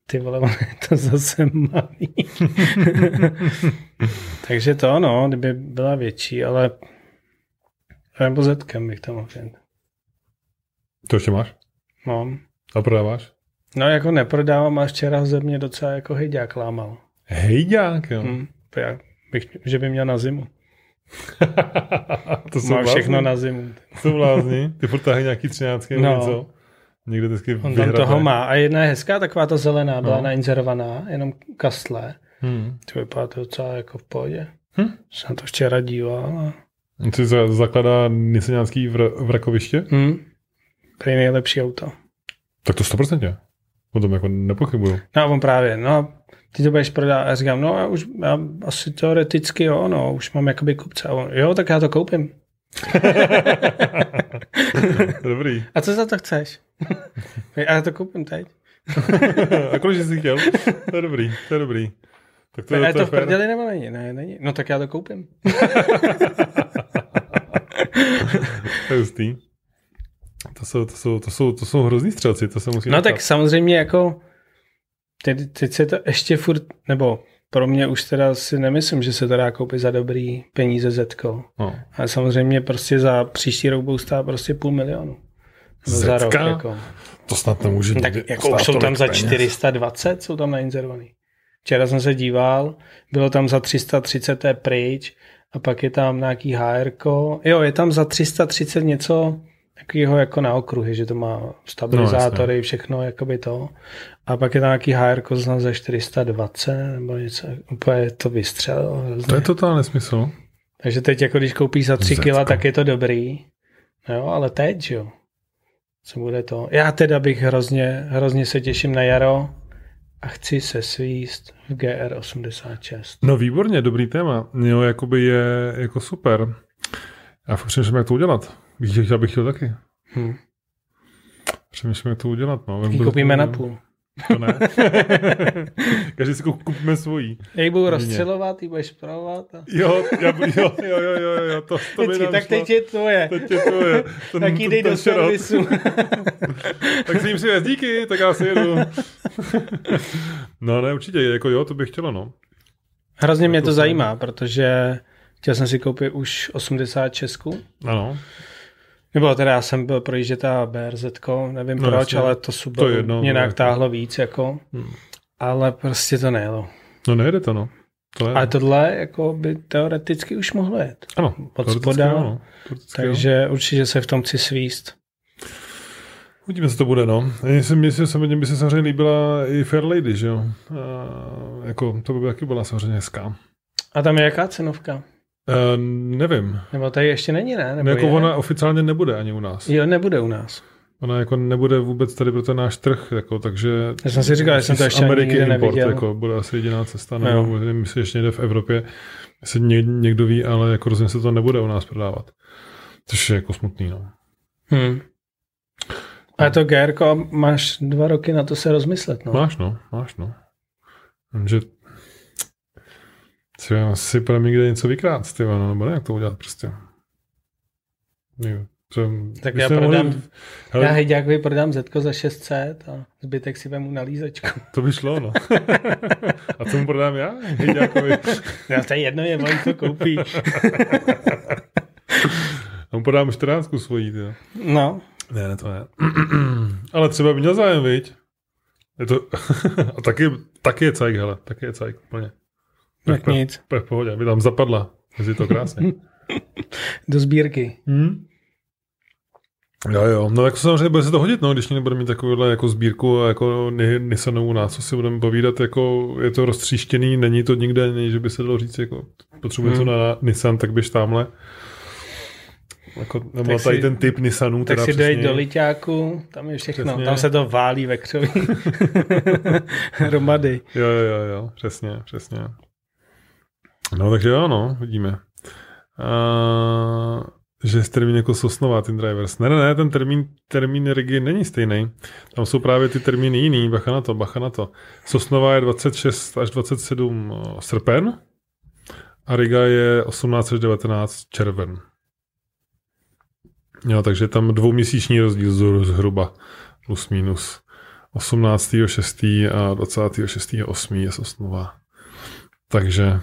Ty vole, on je to zase malý. Takže to no, kdyby byla větší, ale nebo zetkem bych tam mohl To ještě máš? Mám. A prodáváš? No jako neprodávám, a včera ze mě docela jako hejďák lámal. Hejďák, jo? Hmm, já bych, že by měl na zimu. to jsou Má všechno na zimu. To jsou blázni. Ty furt nějaký třináctky no. něco. Vždycky On tam toho má. A jedna je hezká, taková ta zelená, byla no. nainzerovaná, jenom kastle. Hmm. To vypadá to docela jako v pohodě. Hm? Jsem to včera díval. A... Ty zakladá Nissaňánský v, v Rakoviště? Hmm. To je nejlepší auto. Tak to 100%. O tom jako nepochybuju. No on právě, no ty to budeš prodávat. A říkám, no já už, já asi teoreticky jo, no, už mám jakoby kupce. A on, jo, tak já to koupím. Dobrý. A co za to chceš? a já to koupím teď. a kolik jsi chtěl? To je dobrý, to je dobrý. Tak to, a je to, to v prdeli nebo není? Ne, není. No tak já to koupím. To je hustý. To jsou, to jsou, to jsou, to jsou hrozný střelci, to se musí No tak samozřejmě jako teď, teď se to ještě furt, nebo pro mě už teda si nemyslím, že se to dá koupit za dobrý peníze Zetko. No. Ale samozřejmě prostě za příští rok budou stát prostě půl milionu. Zetka? Za rok, jako. To snad nemůže Tak jako už jsou tam za peněz. 420, jsou tam nainzerovaný. Včera jsem se díval, bylo tam za 330 je pryč a pak je tam nějaký HR. Jo, je tam za 330 něco takového jako na okruhy, že to má stabilizátory, no, všechno jakoby to. A pak je tam nějaký HR znám za 420 nebo něco, úplně to vystřelilo. Hrozně. To je totál nesmysl. Takže teď jako když koupíš za 3 kg, tak je to dobrý. Jo, ale teď, jo. Co bude to? Já teda bych hrozně, hrozně se těším na jaro a chci se svíst v GR86. No výborně, dobrý téma. Jo, jakoby je jako super. Já fakt přemýšlím, jak to udělat. Víš, já bych chtěl taky. Hmm. Přemýšlím, jak to udělat. No. Koupíme na půl. To ne. Každý si kupíme svojí. Jak budu rozstřelovat, ty budeš pravovat. A... Jo, já, jo, jo, jo, jo, jo, to, to mi Tak teď je tvoje. Teď je tvoje. Ten, tak jdej do servisu. tak si jim si díky, tak já si jedu. no ne, určitě, jako jo, to bych chtěla, no. Hrozně mě to zajímá, protože chtěl jsem si koupit už 80 Česku. Ano. Nebo teda já jsem byl projíždět a BRZ, nevím no, proč, jasně. ale to Subaru to jedno, mě nějak táhlo víc, jako. Hmm. Ale prostě to nejelo. No nejde to, no. To je. Ale tohle jako by teoreticky už mohlo jet. Ano, od spoda. Ano, takže jo. určitě se v tom chci svíst. Uvidíme, co to bude, no. Mně se, se, by se samozřejmě líbila i Fair Lady, že jo. A, jako, to by taky byla samozřejmě hezká. A tam je jaká cenovka? Uh, nevím. Nebo tady ještě není, ne? Nebo jako je? ona oficiálně nebude ani u nás. Jo, nebude u nás. Ona jako nebude vůbec tady pro ten náš trh, jako, takže... Já jsem si říkal, že jsem to ještě Ameriky import, neviděl. Jako, bude asi jediná cesta, nebo nevím, jestli ještě někde v Evropě, jestli někdo ví, ale jako rozhodně se to nebude u nás prodávat. Což je jako smutný, no. Hmm. A to Gerko, máš dva roky na to se rozmyslet, no. Máš, no, máš, no. Že si asi půjdeme někde něco vykrát, ty no, nebo ne, jak to udělat prostě. Co, tak já prodám, mohli... Hele... já hejďákovi prodám Zetko za 600 a zbytek si vemu na lízečku. To by šlo, no. a co mu prodám já? Hejďákovi. no to je jedno, je, on to koupí. a mu podám 14 svojí, jo. No. Ne, ne, to ne. Ale třeba by měl zájem, viď? Je to... a taky, taky je cajk, hele, taky je cajk, úplně. Tak pe, nic. Pe, v pohodě, aby tam zapadla. Je to krásně. Do sbírky. Hmm? Jo, jo. No tak samozřejmě bude se to hodit, no, když nebude mít takovouhle jako sbírku a jako Nissanovou nás, co si budeme povídat, jako je to roztříštěný, není to nikde, není, že by se dalo říct, jako potřebuje hmm. to na Nissan, tak běž tamhle. Jako, nebo tak tady si, ten typ Nissanů. Tak si dojď do Liťáku, tam je všechno, přesně. tam se to válí ve křoví. Hromady. Jo, jo, jo, jo, přesně, přesně. No takže jo, no, vidíme. Uh, že je termín jako Sosnová Team Drivers. Ne, ne, ne, ten termín, termín Rigi není stejný. Tam jsou právě ty termíny jiný, bacha na to, bacha na to. Sosnová je 26 až 27 eh, srpen a Riga je 18 až 19 červen. Jo, takže tam dvouměsíční rozdíl zhruba plus minus. 18.6. a 26.8. je Sosnová. Takže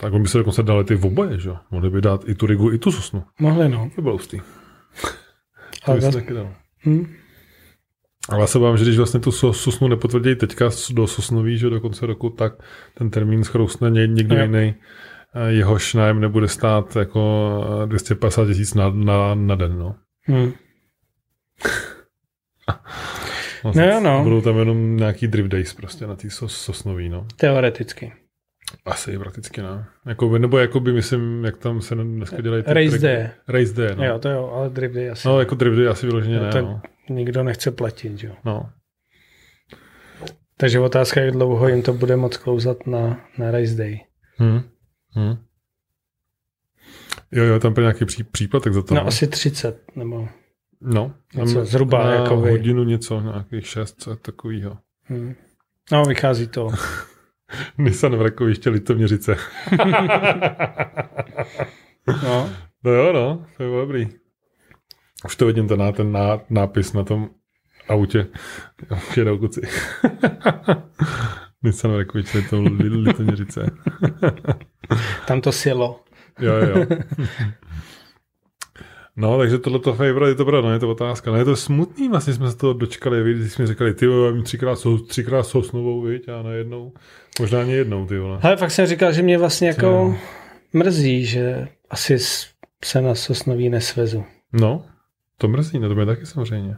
tak on by se dokonce dali ty v oboje, že jo? Mohli by dát i tu Rigu, i tu Sosnu. Mohli, no. To bylo hustý. to by se taky dal. Hmm. Ale já se že když vlastně tu Sosnu nepotvrdí teďka do Sosnoví, že do konce roku, tak ten termín schrousne někdo jiný. Jehož nájem nebude stát jako 250 tisíc na, na, na den, no. Hmm. no, no, no. Budou tam jenom nějaký drift days prostě na té sos, sosnový, no. Teoreticky. Asi prakticky ne. Jako, nebo jako by myslím, jak tam se dneska dělají... Ty Race Day. Race Day, no. Jo, to jo, ale drift day asi. No, jako drift day asi vyloženě no, ne, no. Nikdo nechce platit, jo. No. Takže otázka, jak dlouho jim to bude moc klouzat na, na Race Day. Hmm. Hmm. Jo, jo, tam byl nějaký pří, příplatek za to. No, ne? asi 30, nebo... No. Něco, zhruba, na jako hodinu něco, nějakých 6, takovýho. Hmm. No, vychází to. Nissan v Rakoviště Litoměřice. no. No jo, no, to je dobrý. Už to vidím, ten, ten ná, nápis na tom autě. Jedou kuci. Nissan v Rakoviště Litoměřice. Tam to silo. jo, jo. No, takže tohleto favorite je to pravda, no, je to otázka. No, je to smutný, vlastně jsme se toho dočkali, když jsme říkali, ty vole, třikrát, sou, třikrát sosnovou, viď, a najednou, možná ani jednou, ty vole. Ale fakt jsem říkal, že mě vlastně jako no. mrzí, že asi se na sosnový nesvezu. No, to mrzí, no to mě taky samozřejmě.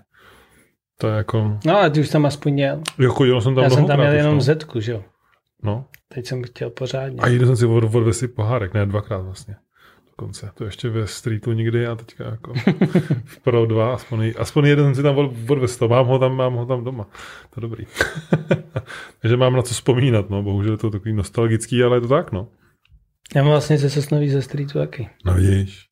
To je jako... No, ale ty už tam aspoň měl. Jo, chodil jsem tam Já jsem tam měl jenom no. zetku, že jo. No. Teď jsem chtěl pořádně. A jednou jsem si odvezl si pohárek, ne dvakrát vlastně konce. To ještě ve streetu nikdy a teďka jako v Pro 2, aspoň, aspoň jeden si tam odvez to. Mám ho tam, mám ho tam doma. To je dobrý. Takže mám na co vzpomínat, no. Bohužel je to takový nostalgický, ale je to tak, no. Já mám vlastně ze Sosnový ze streetu taky. No vidíš.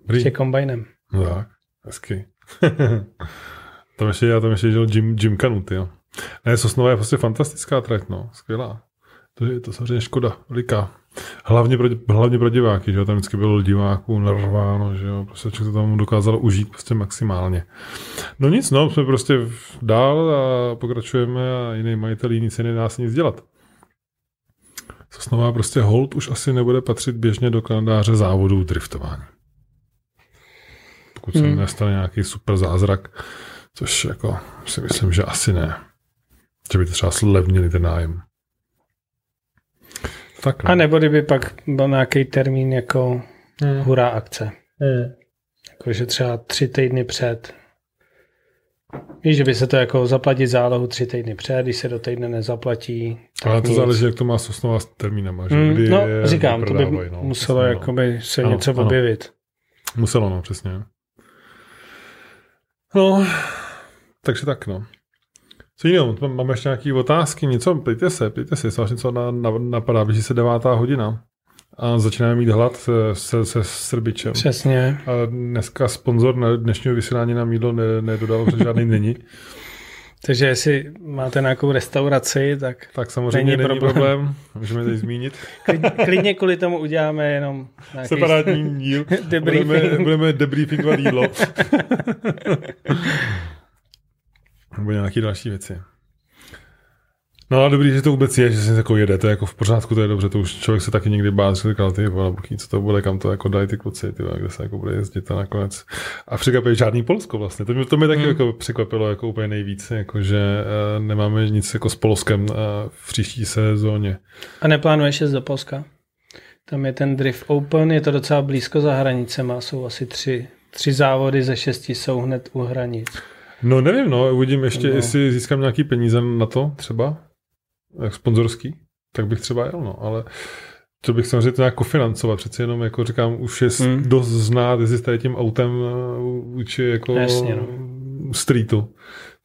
Dobrý. Ještě kombajnem. No tak, hezky. tam ještě, já tam ještě žil Jim, Jim Canut, jo. Ne, Sosnová je prostě fantastická trať, no. Skvělá. To je to samozřejmě škoda, veliká. Hlavně pro, hlavně pro diváky, že jo, tam vždycky bylo diváků narváno, že jo, prostě člověk to tam dokázal užít prostě maximálně. No nic, no, jsme prostě dál a pokračujeme a jiný majitel nic nedá se nic dělat. Sosnová prostě hold už asi nebude patřit běžně do kalendáře závodů driftování. Pokud se hmm. nestane nějaký super zázrak, což jako si myslím, že asi ne. Že by to třeba slevnili ten nájem. Tak, no. A nebo kdyby pak byl nějaký termín jako hmm. hurá akce. Hmm. Jakože třeba tři týdny před. Víš, že by se to jako zaplatit zálohu tři týdny před, když se do týdne nezaplatí. Ale to nic. záleží, jak to má Sosnova s termínama. Že? Hmm, Kdy no, říkám, to by no, muselo přesně, jako by se ano, něco ano. objevit. Muselo, no, přesně. No, takže tak, no. Co jiného? Máme ještě nějaké otázky, něco? Pejte se, pejte se, jestli něco na, na, napadá, blíží se devátá hodina. A začínáme mít hlad se, se, se Srbičem. Přesně. A dneska sponzor na dnešního vysílání nám jídlo nedodal, protože žádný není. Takže jestli máte nějakou restauraci, tak Tak samozřejmě není, není problém. problém. Můžeme tady zmínit. Klidně, klidně kvůli tomu uděláme jenom nějaký... Separátní díl. budeme, budeme debriefingovat jídlo. Nebo nějaké další věci. No a dobrý, že to vůbec je, že se jako jede, to je jako v pořádku, to je dobře, to už člověk se taky někdy bál, že říkal, ty vole, co to bude, kam to jako dají ty kluci, ty vole, kde se jako bude jezdit a nakonec. A překvapuje žádný Polsko vlastně, to mě, to mě taky mm. jako překvapilo jako úplně nejvíc, jako že uh, nemáme nic jako s Polskem uh, v příští sezóně. A neplánuješ jít do Polska? Tam je ten Drift Open, je to docela blízko za hranicema, jsou asi tři, tři závody ze šesti jsou hned u hranic. No nevím, no, uvidím ještě, no. jestli získám nějaký peníze na to třeba, jak sponzorský, tak bych třeba jel, no, ale to bych samozřejmě to nějak kofinancovat, přece jenom, jako říkám, už je hmm. dost znát, jestli s tady tím autem vůči jako Jasně, no. streetu.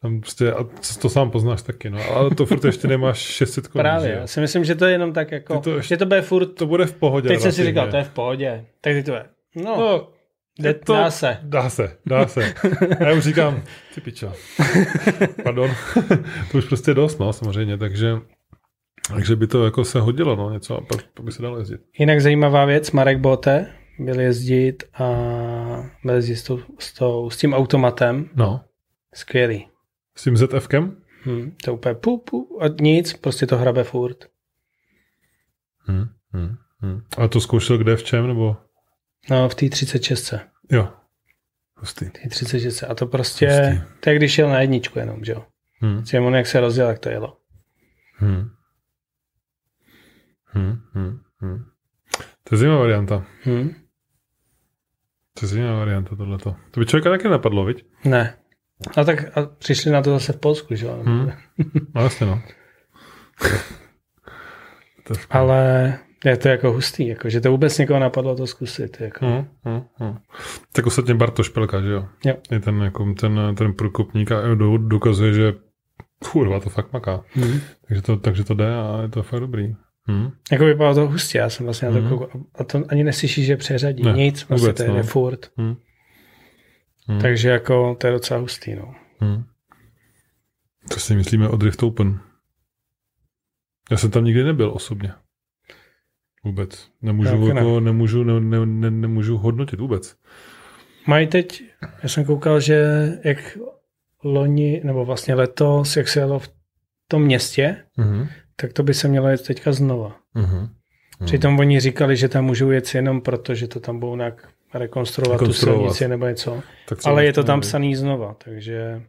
Tam prostě, a to sám poznáš taky, no. Ale to furt ještě nemáš 600 korun. Právě, já si myslím, že to je jenom tak jako, to ještě, že to bude furt... To bude v pohodě. Teď jsem si říkal, to je v pohodě. Tak ty to je. No, no Jde, to, dá se. Dá se, dá se. A já už říkám, ty pičo. Pardon. to už prostě dost, no, samozřejmě, takže takže by to jako se hodilo, no, něco a pak, pak by se dalo jezdit. Jinak zajímavá věc, Marek Bote byl jezdit a byl jezdit s, tou, s, tou, s tím automatem. No. Skvělý. S tím ZFkem? Hmm, to úplně pu, pu, a nic, prostě to hrabe furt. Hmm, hmm, hmm. A to zkoušel kde, v čem, nebo? No, v té 36. Jo. Hustý. Té 36. A to prostě, Hustý. to je když jel na jedničku jenom, že jo. Hmm. Tím on jak se rozděl, tak to jelo. Hmm. Hmm, hmm, hmm. To je zajímavá varianta. Hmm. To je zajímavá varianta tohleto. To by člověka taky napadlo, viď? Ne. A tak a přišli na to zase v Polsku, že jo? Hmm. No jasně, no. Ale je to jako hustý, jako, že to vůbec někoho napadlo to zkusit. Jako. Hmm, hmm, hmm. Tak ostatně Bartoš Pelka, že jo? jo. Je ten, jako, ten, ten průkopník a dokazuje, že kurva, to fakt maká. Hmm. Takže, to, takže to jde a je to fakt dobrý. Hmm. Jako vypadalo to hustě, já jsem vlastně hmm. na to koukal. A to ani neslyšíš, že přeřadí. Ne, Nic, vlastně vůbec, to je no. furt. Hmm. Hmm. Takže jako to je docela hustý, no. Hmm. Co si myslíme o Drift Open? Já jsem tam nikdy nebyl osobně. Vůbec. Nemůžu, jako, ne. nemůžu, ne, ne, ne, nemůžu hodnotit vůbec. Mají teď, já jsem koukal, že jak loni, nebo vlastně letos, jak se jelo v tom městě, mm-hmm tak to by se mělo jet teďka znova. Uh-huh. Přitom oni říkali, že tam můžou jet jenom proto, že to tam budou nějak rekonstruovat, rekonstruovat. tu silnici nebo něco. Ale je to tam psaný znova, takže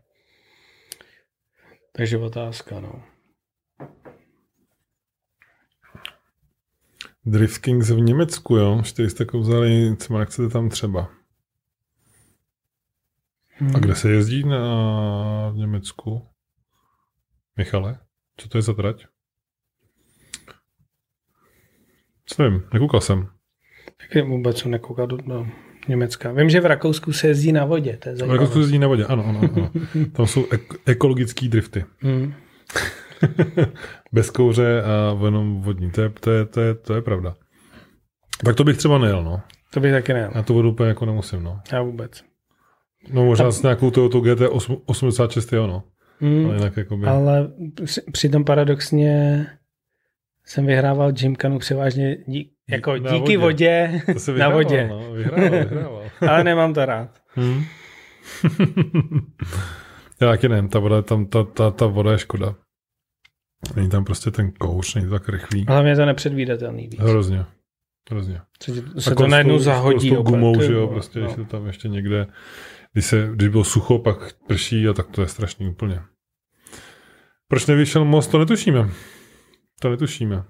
takže otázka, no. Drift Kings v Německu, jo? 400 vzali, co má chcete tam třeba. Hmm. A kde se jezdí na v Německu? Michale, co to je za trať? Co nevím, nekoukal jsem. Taky vůbec jsem nekoukal do, do Německa. Vím, že v Rakousku se jezdí na vodě. To je v Rakousku se jezdí na vodě, ano, ano, ano. Tam jsou ek- ekologické drifty. Hmm. Bez kouře a jenom vodní. To je, to, je, to, je, to je pravda. Tak to bych třeba nejel, no. To bych taky nejel. Já to vodu úplně jako nemusím, no. Já vůbec. No možná s nějakou Toyota GT86, jo, no. Hmm, ale jinak jako by... Ale přitom paradoxně jsem vyhrával Gymkanu převážně dí, jako na díky vodě, vodě na vodě. No, vyhrával, vyhrával. Ale nemám to rád. Hmm. Já taky nevím, ta voda, tam, ta, ta, ta voda je škoda. Není tam prostě ten kouř, není to tak rychlý. Ale mě to nepředvídatelný víc. Hrozně. Hrozně. Se, se to najednou zahodí. S gumou, že jo, prostě, no. když to tam ještě někde, když, se, když bylo sucho, pak prší a tak to je strašný úplně. Proč nevyšel most, to netušíme. To netušíme.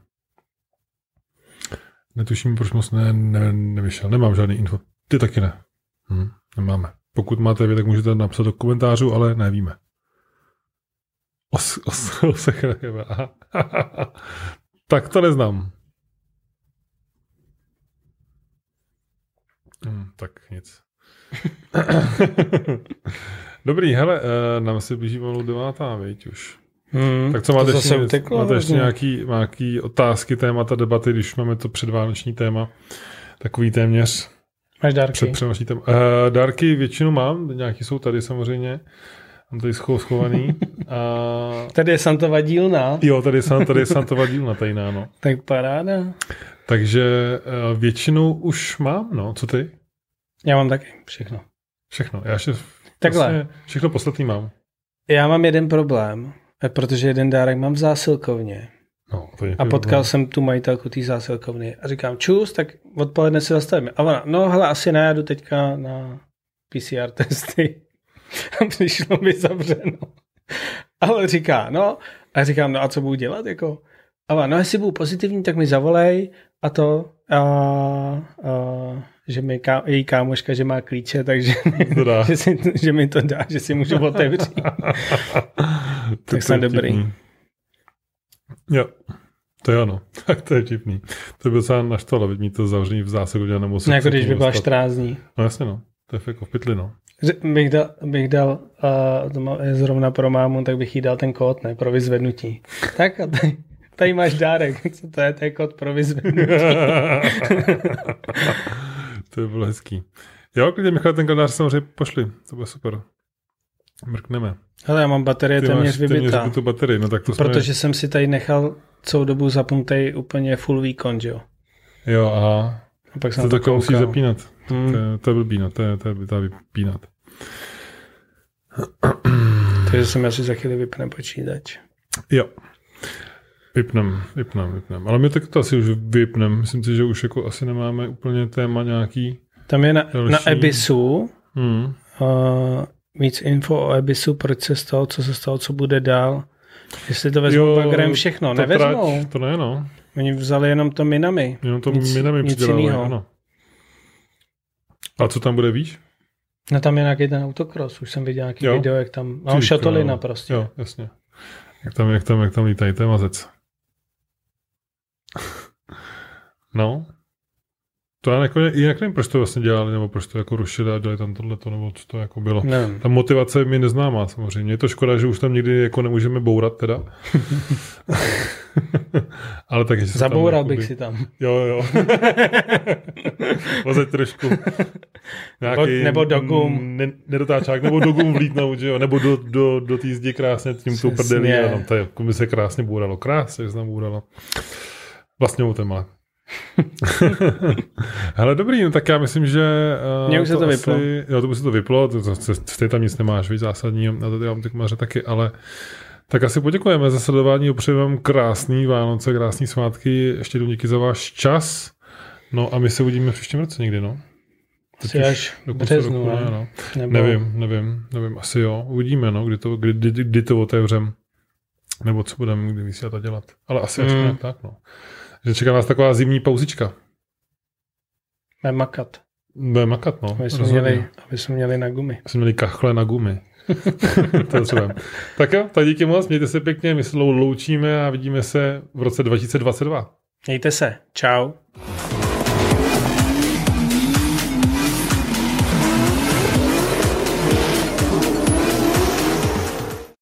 Netuším, proč moc ne, ne, nevyšel. Nemám žádný info. Ty taky ne. Hm, nemáme. Pokud máte vy, tak můžete napsat do komentářů, ale nevíme. Os, os, os, tak to neznám. Hm, tak nic. Dobrý, hele, uh, nám se blíží pomalu devátá, viď už. Hmm, tak co máte, ještě, uteklo, máte ještě nějaký, nějaký otázky, témata, debaty, když máme to předvánoční téma, takový téměř. Máš dárky? Před téma. Uh, dárky většinu mám, nějaký jsou tady samozřejmě. Mám tady schovaný. A... Tady je Santova dílna. Jo, tady je, tady je Santova dílna tajná, no. tak paráda. Takže uh, většinu už mám, no. Co ty? Já mám taky všechno. Všechno. Já ještě Takhle. Vlastně všechno poslední mám. Já mám jeden problém. Eh, protože jeden dárek mám v zásilkovně. No, to je a potkal no. jsem tu majitelku té zásilkovny a říkám, čus, tak odpoledne se zastavíme. A ona, no hele, asi najadu teďka na PCR testy. A přišlo mi zavřeno. Ale říká, no, a říkám, no a co budu dělat, jako? A no jestli budu pozitivní, tak mi zavolej a to, a, a že mi ká, její kámoška, že má klíče, takže že, si, že mi to dá, že si můžu otevřít. tak jsem dobrý. Jo, to je ono. Tak to je vtipný. To by docela naštvalo, mít to zavření v zásadě nemusel. No, jako když by byla 14 dní. No jasně no, to je jako v pytli no. Bych dal, bych dal uh, to je zrovna pro mámu, tak bych jí dal ten kód, ne, pro vyzvednutí. tak a tady, tady máš dárek. Co to je, to je kód pro vyzvednutí. to by bylo hezký. Jo, klidně Michal, ten kalendář samozřejmě pošli, to bude super. Mrkneme. Ale já mám baterie Ty téměř vybitá. vybitou baterii, no tak to jsme... Protože jsem si tady nechal celou dobu zapnutý úplně full výkon, že jo. Jo, aha. A pak jsem To to musí zapínat. Hmm. To, je, to je blbý, no. To je, to je, to je vypínat. Takže jsem asi za chvíli vypne počítač. Jo. Vypnem, vypnem, vypnem. Ale my tak to asi už vypnem. Myslím si, že už jako asi nemáme úplně téma nějaký. Tam je na, Další. na Ebisu Hmm. uh, víc info o Ebisu, proč se stalo, co se stalo, co bude dál. Jestli to vezmou bagrem všechno. ta Nevezmou. Trať, to ne, no. Oni vzali jenom to minami. Jenom to Nic- minami nic přidělali, ano. A co tam bude, víš? No tam je nějaký ten autocross, už jsem viděl nějaký Jo. video, jak tam, no Ty šatolina krávo. prostě. Jo, jasně. Jak tam, jak tam, jak tam lítají, to je mazec. No. To já jako, jinak nevím, proč to vlastně dělali, nebo proč to jako rušili a dělali tam tohleto, nebo co to jako bylo. Nevím. Ta motivace mi neznámá samozřejmě. Je to škoda, že už tam nikdy jako nemůžeme bourat teda. Ale tak, se Zaboural tam, bych jakoby- si tam. Jo, jo. Vozet trošku. Nějaký nebo do gum. Ne, nedotáčák, nebo do gum vlítnout, že jo? Nebo do, do, do té zdi krásně tím tou Přesně. prdelí. A tam to je, jako by se krásně bouralo. Krásně se tam bouralo. Vlastně u téma. Hele, dobrý, no tak já myslím, že... Uh, Mně už se to asi, vyplo. Jo, to by se to vyplo, to, to, to, ty tam nic nemáš, víc zásadní, a to já mám ty komaře taky, ale tak asi poděkujeme za sledování, opřeji vám krásný Vánoce, krásný svátky, ještě jednou díky za váš čas, no a my se uvidíme v příštím roce někdy, no. Asi až v do konce březnu, roku, ne? no. Nebo... Nevím, nevím, nevím, asi jo, uvidíme, no, kdy to, kdy, kdy, kdy to otevřem, nebo co budeme kdy vysílat a dělat, ale asi až Mm. nějak tak, no. Že čeká nás taková zimní pauzička. Budeme makat. Bude makat, no. Aby jsme, měli, aby jsme měli na gumy. Jsme měli kachle na gumy. to potřebujeme. Tak jo, tak díky moc, mějte se pěkně, my se loučíme a vidíme se v roce 2022. Mějte se. Čau.